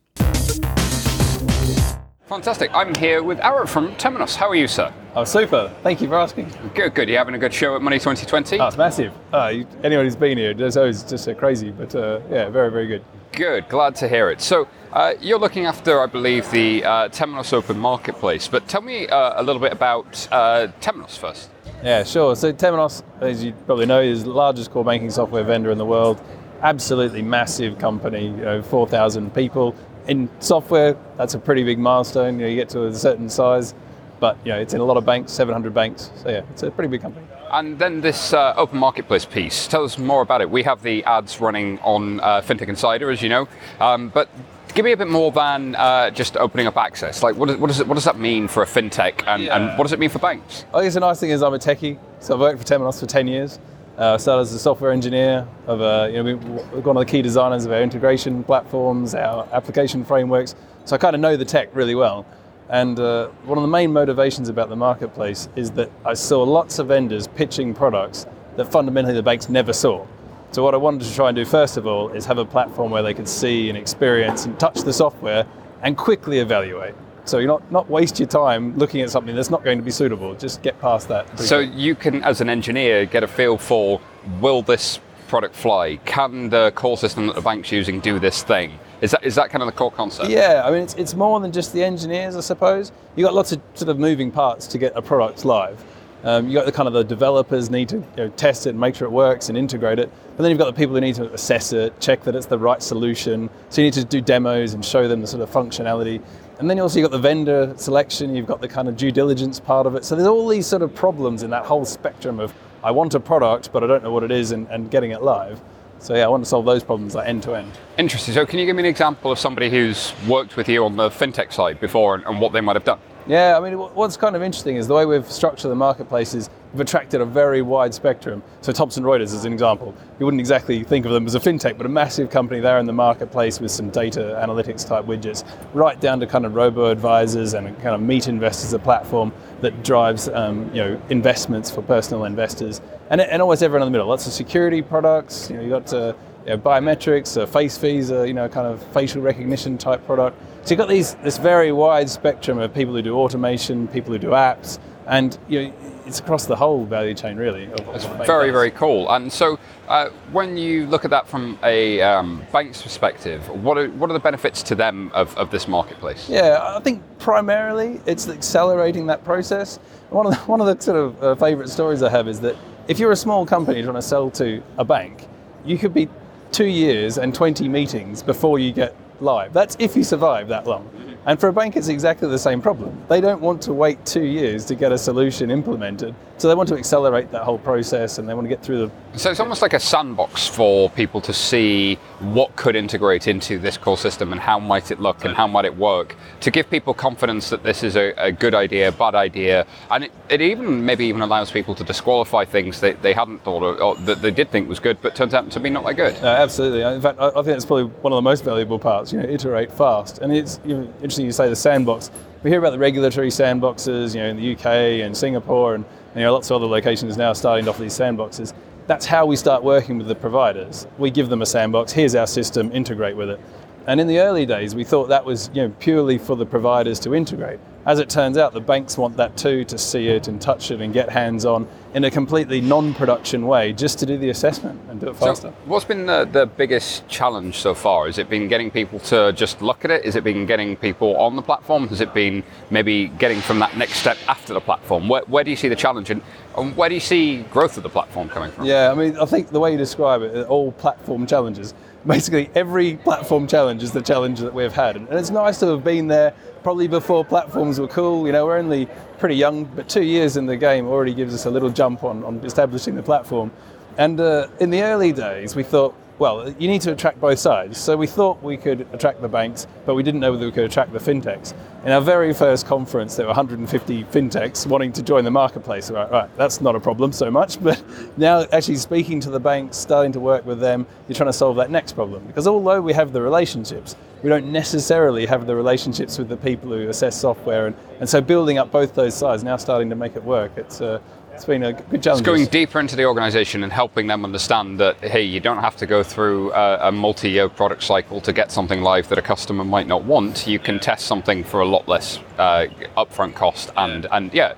Fantastic. I'm here with Aaron from Temenos. How are you, sir? Oh, super. Thank you for asking. Good, good. You having a good show at Money 2020? Oh, it's massive. Uh, you- anyone who's been here knows it's just uh, crazy, but uh, yeah, very, very good. Good, glad to hear it. So, uh, you're looking after, I believe, the uh, Temenos Open Marketplace, but tell me uh, a little bit about uh, Temenos first. Yeah, sure. So Temenos, as you probably know, is the largest core banking software vendor in the world. Absolutely massive company, you know, 4,000 people. In software, that's a pretty big milestone. You, know, you get to a certain size, but you know, it's in a lot of banks, 700 banks. So yeah, it's a pretty big company. And then this uh, open marketplace piece, tell us more about it. We have the ads running on uh, FinTech Insider, as you know, um, but give me a bit more than uh, just opening up access. Like, what, is, what, does it, what does that mean for a FinTech, and, and what does it mean for banks? I guess the nice thing is I'm a techie, so I've worked for Temenos for 10 years. Uh, I started as a software engineer. Of uh, you know, we're one of the key designers of our integration platforms, our application frameworks. So I kind of know the tech really well. And uh, one of the main motivations about the marketplace is that I saw lots of vendors pitching products that fundamentally the banks never saw. So what I wanted to try and do first of all is have a platform where they could see and experience and touch the software and quickly evaluate. So you're not, not waste your time looking at something that's not going to be suitable. Just get past that. So you can, as an engineer, get a feel for will this product fly? Can the core system that the bank's using do this thing? Is that is that kind of the core concept? Yeah, I mean, it's, it's more than just the engineers, I suppose. You've got lots of sort of moving parts to get a product live. Um, you got the kind of the developers need to you know, test it and make sure it works and integrate it. But then you've got the people who need to assess it, check that it's the right solution. So you need to do demos and show them the sort of functionality. And then you also got the vendor selection, you've got the kind of due diligence part of it. So there's all these sort of problems in that whole spectrum of I want a product, but I don't know what it is and, and getting it live. So yeah, I want to solve those problems like end to end. Interesting. So can you give me an example of somebody who's worked with you on the fintech side before and, and what they might have done? Yeah, I mean, what's kind of interesting is the way we've structured the marketplace is we've attracted a very wide spectrum. So Thomson Reuters is an example. You wouldn't exactly think of them as a fintech, but a massive company there in the marketplace with some data analytics type widgets, right down to kind of robo advisors and kind of meet investors, a platform that drives um, you know investments for personal investors, and, and always everyone in the middle. Lots of security products. You know, you got uh, you know, biometrics, uh, FacePhi, uh, you know, kind of facial recognition type product. So you've got these this very wide spectrum of people who do automation, people who do apps, and you know, it's across the whole value chain really. Of, of what bank Very, very cool. And so, uh, when you look at that from a um, bank's perspective, what are, what are the benefits to them of, of this marketplace? Yeah, I think primarily it's accelerating that process. One of the, one of the sort of uh, favourite stories I have is that if you're a small company trying to sell to a bank, you could be two years and 20 meetings before you get live. That's if you survive that long. And for a bank, it's exactly the same problem. They don't want to wait two years to get a solution implemented, so they want to accelerate that whole process and they want to get through the So it's almost like a sandbox for people to see what could integrate into this core system and how might it look and how might it work to give people confidence that this is a, a good idea, bad idea, and it, it even maybe even allows people to disqualify things that they hadn't thought of, or that they did think was good, but turns out to be not that good. No, absolutely. In fact, I I think it's probably one of the most valuable parts. You know, iterate fast. And it's you know, interesting you say the sandbox. We hear about the regulatory sandboxes, you know, in the UK and Singapore, and, you know, lots of other locations now starting to offer these sandboxes. That's how we start working with the providers. We give them a sandbox. Here's our system. Integrate with it. And in the early days, we thought that was you know, purely for the providers to integrate. As it turns out, the banks want that too, to see it and touch it and get hands on in a completely non production way, just to do the assessment and do it faster. So, what's been the, the biggest challenge so far? Has it been getting people to just look at it? Has it been getting people on the platform? Has it been maybe getting from that next step after the platform? Where, where do you see the challenge and, and where do you see growth of the platform coming from? Yeah, I mean, I think the way you describe it, all platform challenges. Basically, every platform challenge is the challenge that we've had, and it's nice to have been there. Probably before platforms were cool. You know, we're only pretty young, but two years in the game already gives us a little jump on, on establishing the platform. And uh, in the early days, we thought well, you need to attract both sides. So we thought we could attract the banks, but we didn't know whether we could attract the fintechs. In our very first conference, there were 150 fintechs wanting to join the marketplace. Right, right, that's not a problem so much. But now, actually speaking to the banks, starting to work with them, you're trying to solve that next problem. Because although we have the relationships, we don't necessarily have the relationships with the people who assess software. And, and so building up both those sides, now starting to make it work, it's, uh, it's been a good challenge. It's going deeper into the organization and helping them understand that, hey, you don't have to go through a, a multi year product cycle to get something live that a customer might not want. You can test something for a lot less uh, upfront cost. And, and yeah,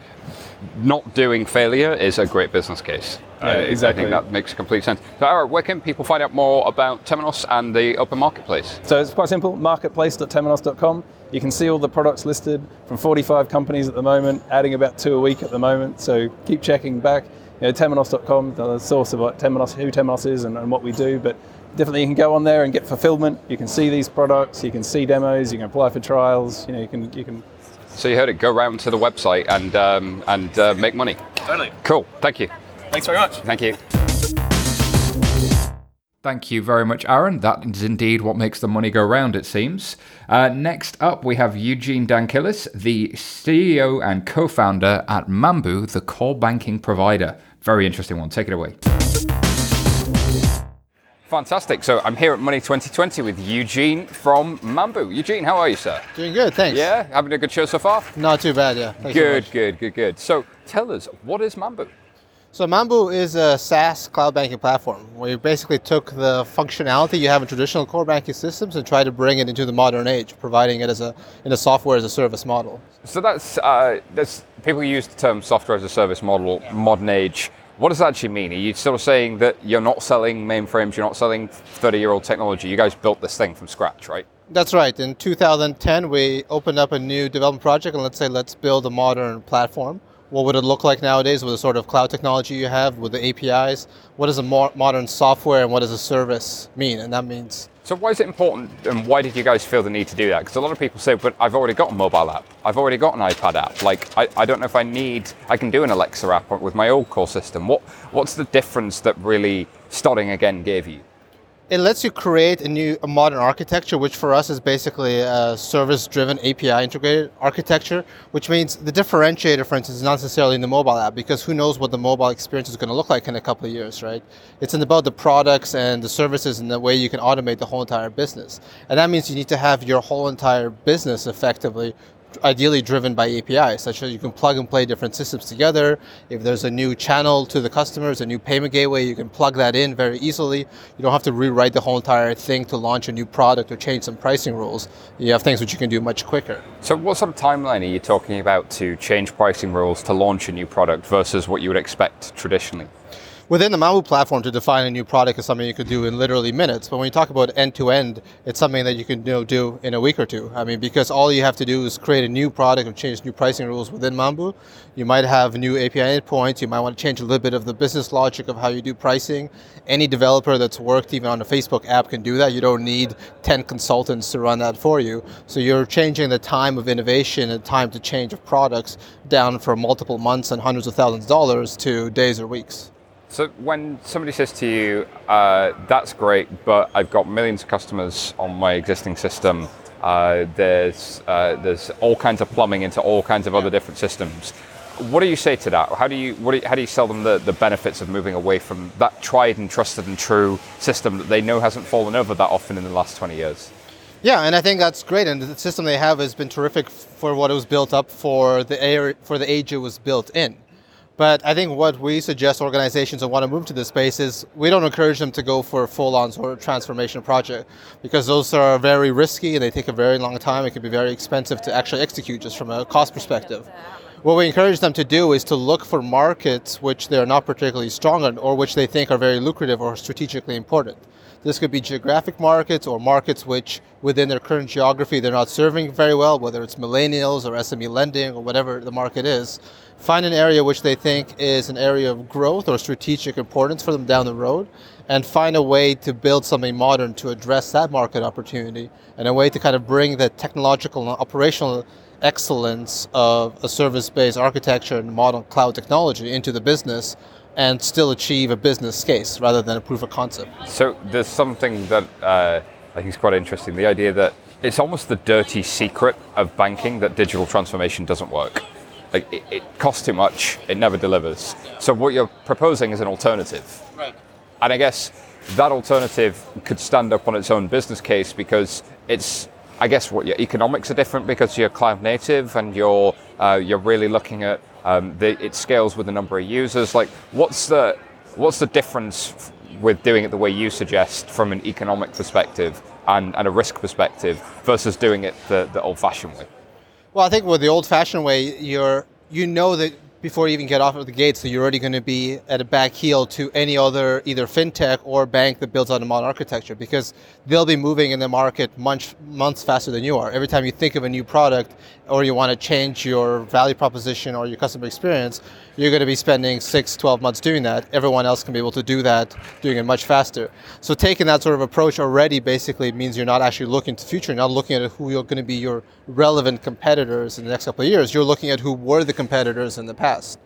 not doing failure is a great business case. Yeah, exactly. I think that makes complete sense. So, Aaron, where can people find out more about Temenos and the open marketplace? So it's quite simple marketplace.temenos.com. You can see all the products listed from 45 companies at the moment, adding about two a week at the moment. So keep checking back. You know, Temenos.com, the source of what Temenos, who Temenos is and, and what we do. But definitely you can go on there and get fulfillment. You can see these products, you can see demos, you can apply for trials. You know, you can you can. So you heard it. Go round to the website and um, and uh, make money. Totally. Cool. Thank you. Thanks very much. Thank you. Thank you very much, Aaron. That is indeed what makes the money go round, it seems. Uh, next up, we have Eugene Danilkis, the CEO and co founder at Mambu, the core banking provider. Very interesting one. Take it away. Fantastic. So I'm here at Money 2020 with Eugene from Mambu. Eugene, how are you, sir? Doing good, thanks. Yeah, having a good show so far? Not too bad, yeah. Thanks good, much. good, good, good. So tell us, what is Mambu? So Mambu is a SaaS cloud banking platform where you basically took the functionality you have in traditional core banking systems and tried to bring it into the modern age, providing it as a in a software as a service model. So that's, uh, that's people use the term software as a service model, modern age. What does that actually mean? Are you sort of saying that you're not selling mainframes, you're not selling 30 year old technology? You guys built this thing from scratch, right? That's right. In 2010, we opened up a new development project and let's say let's build a modern platform. What would it look like nowadays with the sort of cloud technology you have, with the APIs? What does a mo- modern software and what does a service mean? And that means So why is it important and why did you guys feel the need to do that? Because a lot of people say, but I've already got a mobile app. I've already got an iPad app. Like, I, I don't know if I need, I can do an Alexa app with my old core system. What What's the difference that really starting again gave you? It lets you create a new a modern architecture, which for us is basically a service-driven API integrated architecture, which means the differentiator, for instance, is not necessarily in the mobile app because who knows what the mobile experience is going to look like in a couple of years, right? It's about the products and the services and the way you can automate the whole entire business, and that means you need to have your whole entire business effectively ideally driven by APIs, such as you can plug and play different systems together. If there's a new channel to the customers, a new payment gateway, you can plug that in very easily. You don't have to rewrite the whole entire thing to launch a new product or change some pricing rules. You have things which you can do much quicker. So what sort of timeline are you talking about to change pricing rules to launch a new product versus what you would expect traditionally? Within the Mambu platform, to define a new product is something you could do in literally minutes. But when you talk about end to end, it's something that you can you know, do in a week or two. I mean, because all you have to do is create a new product and change new pricing rules within Mambu. You might have new API endpoints. You might want to change a little bit of the business logic of how you do pricing. Any developer that's worked even on a Facebook app can do that. You don't need 10 consultants to run that for you. So you're changing the time of innovation and time to change of products down from multiple months and hundreds of thousands of dollars to days or weeks. So when somebody says to you, uh, "That's great, but I've got millions of customers on my existing system. Uh, there's uh, there's all kinds of plumbing into all kinds of other different systems." What do you say to that? How do you what do you, how do you sell them the, the benefits of moving away from that tried and trusted and true system that they know hasn't fallen over that often in the last 20 years? Yeah, and I think that's great. And the system they have has been terrific for what it was built up for the area, for the age it was built in. But I think what we suggest organizations that want to move to this space is we don't encourage them to go for a full-on sort of transformation project because those are very risky and they take a very long time. It can be very expensive to actually execute just from a cost perspective. What we encourage them to do is to look for markets which they're not particularly strong in or which they think are very lucrative or strategically important. This could be geographic markets or markets which, within their current geography, they're not serving very well, whether it's millennials or SME lending or whatever the market is. Find an area which they think is an area of growth or strategic importance for them down the road, and find a way to build something modern to address that market opportunity, and a way to kind of bring the technological and operational excellence of a service based architecture and modern cloud technology into the business and still achieve a business case rather than a proof of concept. So there's something that uh, I think is quite interesting the idea that it's almost the dirty secret of banking that digital transformation doesn't work. Like it, it costs too much, it never delivers. So what you're proposing is an alternative. Right. And I guess that alternative could stand up on its own business case because it's I guess what your economics are different because you're cloud native and you're uh, you're really looking at um, it scales with the number of users. Like, what's the what's the difference with doing it the way you suggest from an economic perspective and, and a risk perspective versus doing it the, the old-fashioned way? Well, I think with the old-fashioned way, you're you know that before you even get off of the gate, so you're already going to be at a back heel to any other either fintech or bank that builds on a modern architecture because they'll be moving in the market months months faster than you are. Every time you think of a new product or you want to change your value proposition or your customer experience, you're going to be spending six, 12 months doing that. Everyone else can be able to do that, doing it much faster. So taking that sort of approach already basically means you're not actually looking to the future, you're not looking at who you're going to be your relevant competitors in the next couple of years. You're looking at who were the competitors in the past.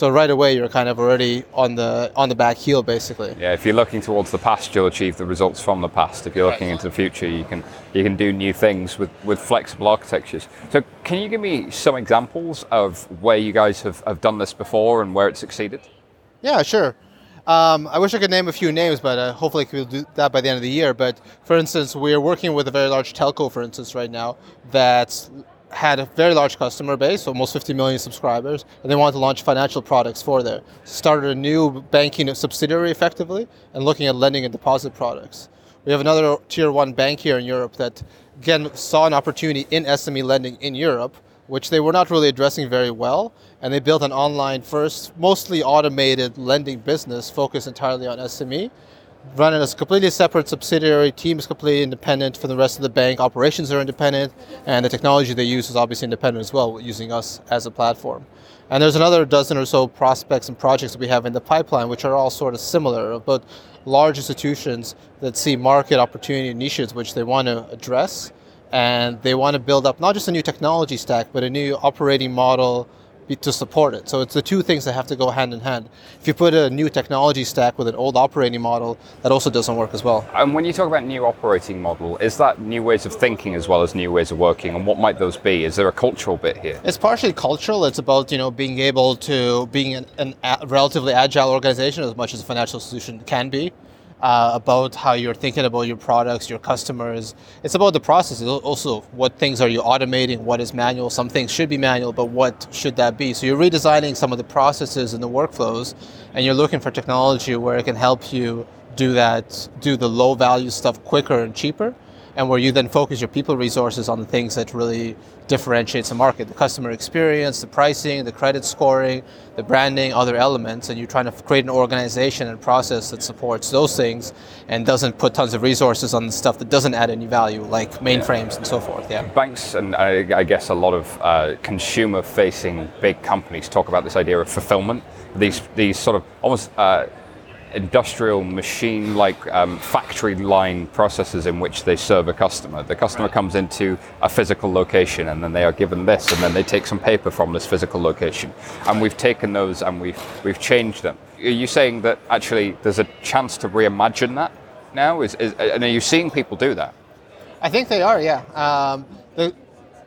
So right away, you're kind of already on the on the back heel, basically. Yeah, if you're looking towards the past, you'll achieve the results from the past. If you're looking into the future, you can you can do new things with, with flexible architectures. So can you give me some examples of where you guys have, have done this before and where it succeeded? Yeah, sure. Um, I wish I could name a few names, but uh, hopefully we'll do that by the end of the year. But for instance, we're working with a very large telco, for instance, right now that's had a very large customer base, almost 50 million subscribers, and they wanted to launch financial products for there. Started a new banking subsidiary effectively and looking at lending and deposit products. We have another tier one bank here in Europe that again saw an opportunity in SME lending in Europe, which they were not really addressing very well, and they built an online first, mostly automated lending business focused entirely on SME running as a completely separate subsidiary. Team is completely independent from the rest of the bank. Operations are independent, and the technology they use is obviously independent as well, using us as a platform. And there's another dozen or so prospects and projects that we have in the pipeline, which are all sort of similar, but large institutions that see market opportunity niches which they want to address, and they want to build up not just a new technology stack, but a new operating model to support it. So it's the two things that have to go hand in hand. If you put a new technology stack with an old operating model, that also doesn't work as well. And when you talk about new operating model, is that new ways of thinking as well as new ways of working? And what might those be? Is there a cultural bit here? It's partially cultural. It's about you know being able to being an, an a relatively agile organization as much as a financial institution can be uh, about how you're thinking about your products, your customers. It's about the processes. Also, what things are you automating? What is manual? Some things should be manual, but what should that be? So you're redesigning some of the processes and the workflows, and you're looking for technology where it can help you do that, do the low value stuff quicker and cheaper and where you then focus your people resources on the things that really differentiates the market the customer experience the pricing the credit scoring the branding other elements and you're trying to create an organization and process that supports those things and doesn't put tons of resources on the stuff that doesn't add any value like mainframes and so forth yeah. Banks and I, I guess a lot of uh, consumer facing big companies talk about this idea of fulfillment. These these sort of almost uh, industrial machine like um, factory line processes in which they serve a customer. The customer comes into a physical location and then they are given this and then they take some paper from this physical location. And we've taken those and we've, we've changed them. Are you saying that actually there's a chance to reimagine that now? Is, is, and are you seeing people do that? I think they are, yeah. Um, the,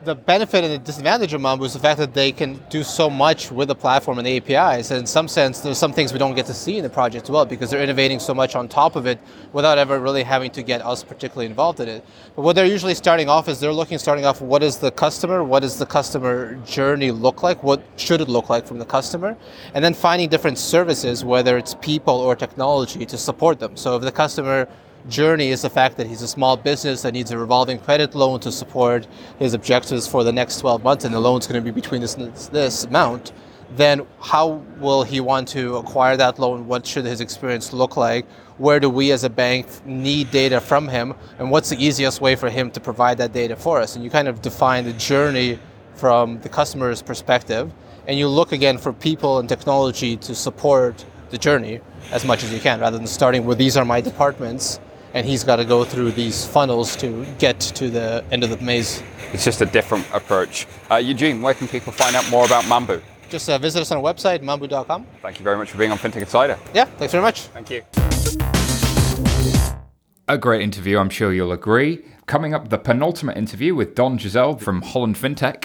the benefit and the disadvantage of Mambu is the fact that they can do so much with the platform and the APIs. And in some sense, there's some things we don't get to see in the project as well because they're innovating so much on top of it without ever really having to get us particularly involved in it. But what they're usually starting off is they're looking starting off what is the customer, what does the customer journey look like, what should it look like from the customer, and then finding different services, whether it's people or technology, to support them. So if the customer journey is the fact that he's a small business that needs a revolving credit loan to support his objectives for the next 12 months, and the loan's going to be between this this amount. Then how will he want to acquire that loan? What should his experience look like? Where do we as a bank need data from him? And what's the easiest way for him to provide that data for us? And you kind of define the journey from the customer's perspective. And you look again for people and technology to support the journey as much as you can, rather than starting with these are my departments and he's got to go through these funnels to get to the end of the maze. It's just a different approach. Uh, Eugene, where can people find out more about Mambu? just uh, visit us on our website, mambu.com. Thank you very much for being on FinTech Insider. Yeah, thanks very much. Thank you. A great interview, I'm sure you'll agree. Coming up, the penultimate interview with Don Ginsel from Holland FinTech.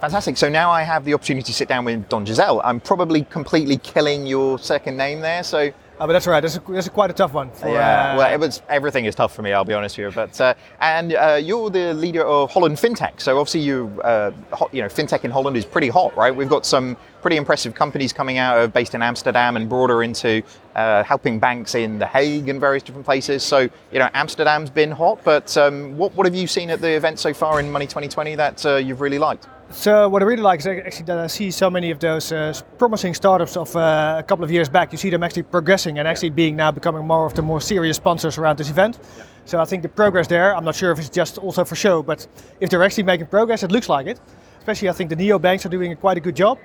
Fantastic. So now I have the opportunity to sit down with Don Ginsel. I'm probably completely killing your second name there. So Oh, but that's all right. That's, a, that's quite a tough one. For, yeah, uh, well, it was everything is tough for me. I'll be honest here. But uh, and uh, you're the leader of Holland FinTech. So obviously, you uh, you know, FinTech in Holland is pretty hot, right? We've got some pretty impressive companies coming out of based in Amsterdam and broader into uh, helping banks in The Hague and various different places. So you know, Amsterdam's been hot. But um, what what have you seen at the event so far in Money 2020 that uh, you've really liked? So what I really like is actually that I see so many of those uh, promising startups of uh, a couple of years back. You see them actually progressing and actually being now becoming more of the more serious sponsors around this event. So I think the progress there. I'm not sure if it's just also for show, but if they're actually making progress, it looks like it. Especially, I think the neo banks are doing quite a good job.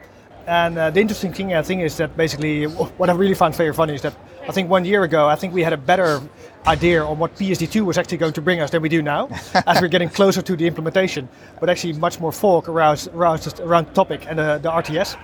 And uh, the interesting thing I think is that basically what I really find very funny is that I think one year ago I think we had a better idea on what PSD2 was actually going to bring us than we do now, as we're getting closer to the implementation. But actually much more fog around around, around the topic and the, the RTS.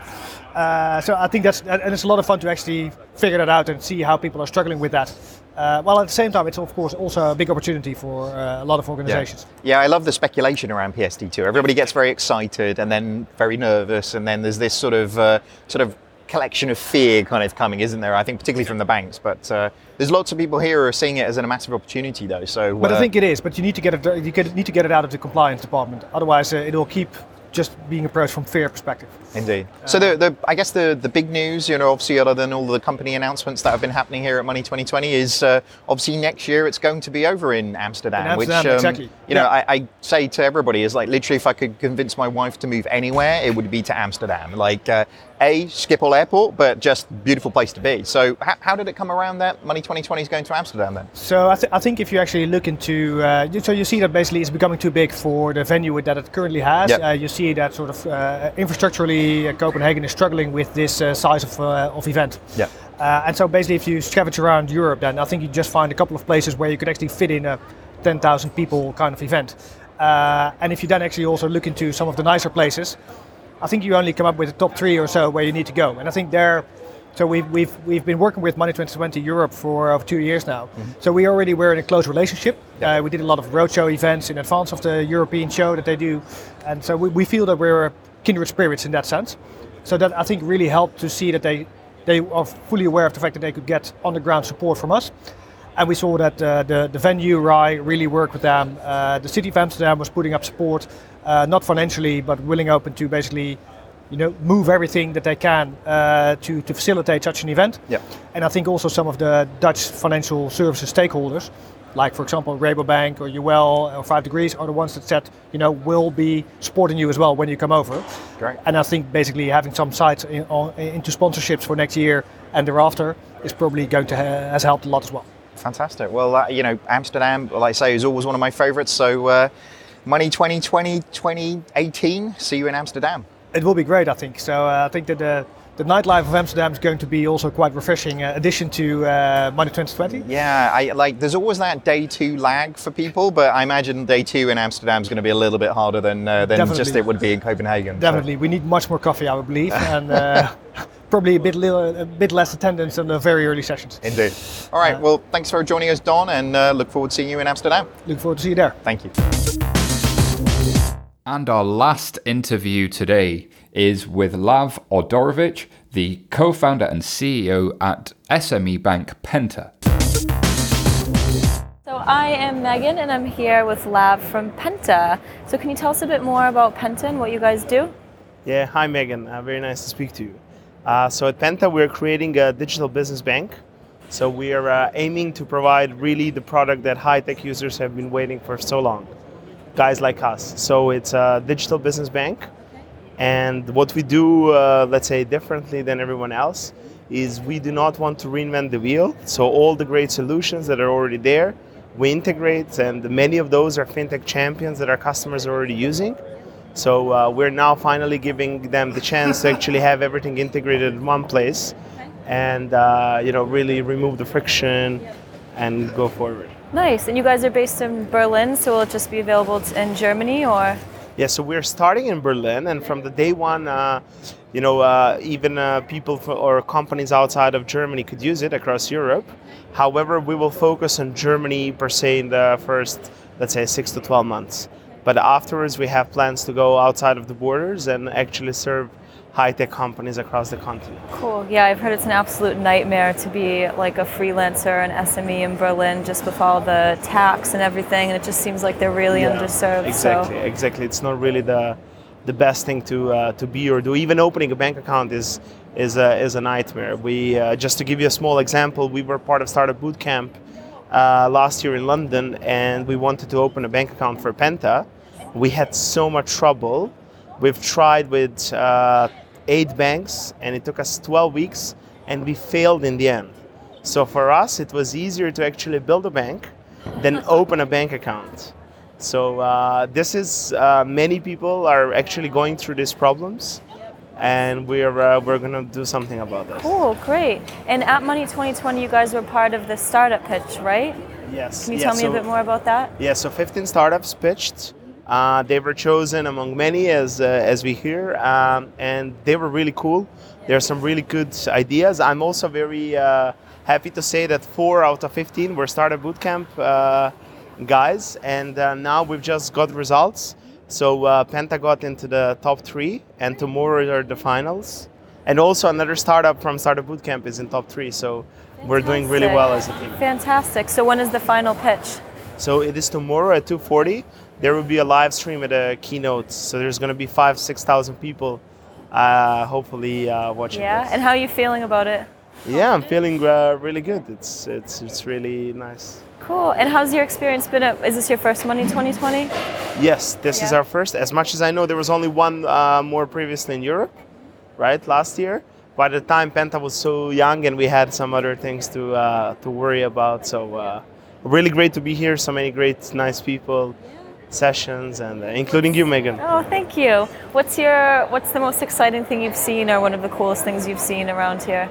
Uh, so I think that's and it's a lot of fun to actually figure that out and see how people are struggling with that. Uh, while at the same time, it's of course also a big opportunity for uh, a lot of organizations. Yeah. yeah, I love the speculation around PSD2. Everybody gets very excited and then very nervous, and then there's this sort of uh, sort of collection of fear kind of coming, isn't there? I think particularly from the banks, but uh, there's lots of people here who are seeing it as a massive opportunity, though. So, but I uh, think it is. But you need to get it. You need to get it out of the compliance department. Otherwise, uh, it will keep just being approached from fear perspective. Indeed. So the, the I guess the, the big news, you know, obviously other than all the company announcements that have been happening here at Money 2020 is uh, obviously next year it's going to be over in Amsterdam, In Amsterdam, which um, exactly. you know Yeah. I, I say to everybody is like literally if I could convince my wife to move anywhere, it would be to Amsterdam. Like uh, a Schiphol Airport, but just beautiful place to be. So how, how did it come around that Money 2020 is going to Amsterdam then? So I, th- I think if you actually look into, uh, so you see that basically it's becoming too big for the venue that it currently has. Yep. Uh, you see that sort of uh, infrastructurally, uh, Copenhagen is struggling with this uh, size of, uh, of event. Yeah. Uh, and so basically, if you scavenge around Europe, then I think you just find a couple of places where you could actually fit in a 10,000 people kind of event. Uh, and if you then actually also look into some of the nicer places, I think you only come up with the top three or so where you need to go. And I think there, so we've, we've, we've been working with Money 2020 Europe for over two years now. So we already were in a close relationship. Uh, we did a lot of roadshow events in advance of the European show that they do. And so we, we feel that we're kindred spirits in that sense. So that I think really helped to see that they, they are fully aware of the fact that they could get on the ground support from us. And we saw that uh, the, the venue, RAI, really worked with them. Uh, the city of Amsterdam was putting up support, uh, not financially, but willing open to basically, you know, move everything that they can uh, to, to facilitate such an event. Yeah. And I think also some of the Dutch financial services stakeholders, like for example Rabobank or UL or Five Degrees, are the ones that said, you know, will be supporting you as well when you come over. Great. And I think basically having some sites in, on, into sponsorships for next year and thereafter is probably going to ha- has helped a lot as well. Fantastic. Well, uh, you know, Amsterdam, like I say, is always one of my favourites. So, uh, Money 2020, 2018, see you in Amsterdam. It will be great, I think. So uh, I think that the, the nightlife of Amsterdam is going to be also quite refreshing uh, addition to uh, Money 2020. Yeah, I like. There's always that day two lag for people, but I imagine day two in Amsterdam is going to be a little bit harder than uh, than Definitely. just it would be in Copenhagen. so- Definitely, we need much more coffee, I would believe, and uh, probably a bit little, a bit less attendance in the very early sessions. Indeed. All right. well, thanks for joining us, Don, and uh, look forward to seeing you in Amsterdam. Look forward to see you there. Thank you. And our last interview today is with Lav Odorovic, the co founder and CEO at SME Bank Penta. So I am Meaghan and I'm here with Lav from Penta. So can you tell us a bit more about Penta and what you guys do? Yeah, hi Meaghan. Uh, very nice to speak to you. Uh, so at Penta, we're creating a digital business bank. So we are uh, aiming to provide really the product that high tech users have been waiting for so long, guys like us. So it's a digital business bank. And what we do, uh, let's say, differently than everyone else, is we do not want to reinvent the wheel. So all the great solutions that are already there, we integrate, and many of those are fintech champions that our customers are already using. So uh, we're now finally giving them the chance to actually have everything integrated in one place, and uh, you know really remove the friction and go forward. Nice. And you guys are based in Berlin, so will it just be available in Germany or? Yeah, so we're starting in Berlin, and from the day one, uh, you know, uh, even uh, people for, or companies outside of Germany could use it across Europe. However, we will focus on Germany per se in the first, let's say, six to 12 months. But afterwards, we have plans to go outside of the borders and actually serve high tech companies across the continent. Cool. Yeah, I've heard it's an absolute nightmare to be like a freelancer, an SME in Berlin, just with all the tax and everything, and it just seems like they're really Yeah, underserved. Exactly, So. exactly. It's not really the the best thing to uh, to be or do. Even opening a bank account is is a, is a nightmare. We uh, just to give you a small example, we were part of Startup Bootcamp uh, last year in London, and we wanted to open a bank account for Penta. We had so much trouble. We've tried with uh, eight banks, and it took us 12 weeks, and we failed in the end. So for us, it was easier to actually build a bank than open a bank account. So uh, this is uh, many people are actually going through these problems, and we're uh, we're gonna do something about this. Cool, great. And at Money 2020, you guys were part of the startup pitch, right? Yes. Can you yeah, tell me so- a bit more about that? Yeah, so 15 startups pitched. Uh, they were chosen among many, as uh, as we hear, um, and they were really cool. There are some really good ideas. I'm also very uh, happy to say that four out of 15 were startup bootcamp uh, guys, and uh, now we've just got results. So uh, Penta got into the top three, and tomorrow are the finals. And also another startup from Startup Bootcamp is in top three. So we're doing really well as a team. Fantastic. So when is the final pitch? So it is tomorrow at 2:40. There will be a live stream at a keynote. So there's going to be five, six thousand people, uh, hopefully uh, watching. Yeah. And how are you feeling about it? Yeah, I'm feeling uh, really good. It's it's it's really nice. Cool. And how's your experience been? At, is this your first one in 2020? Yes, this is our first. As much as I know, there was only one uh, more previously in Europe, right? Last year. By the time Penta was so young, and we had some other things to uh, to worry about. So uh, really great to be here. So many great, nice people, sessions, and uh, including you, Meaghan. Oh, thank you. What's your What's the most exciting thing you've seen, or one of the coolest things you've seen around here?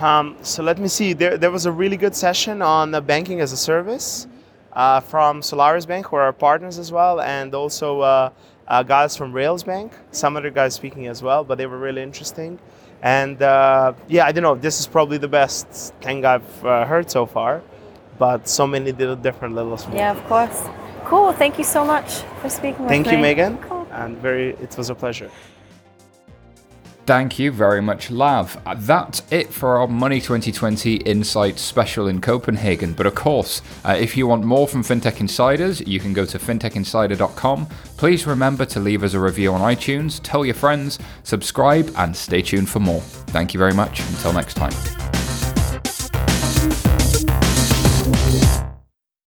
Um, so let me see. There, there was a really good session on uh, banking as a service uh, from Solaris Bank, who are our partners as well, and also uh, uh, guys from Rails Bank. Some other guys speaking as well, but they were really interesting. And uh, yeah, I don't know. This is probably the best thing I've uh, heard so far, but so many little different levels. Yeah, of course. Cool. Thank you so much for speaking with me. Thank me. you, Meaghan, and very. It was a pleasure. Thank you very much, Lav. Uh, That's it for our Money 2020 Insight special in Copenhagen. But of course, uh, if you want more from FinTech Insiders, you can go to fintechinsider.com. Please remember to leave us a review on iTunes, tell your friends, subscribe, and stay tuned for more. Thank you very much. Until next time.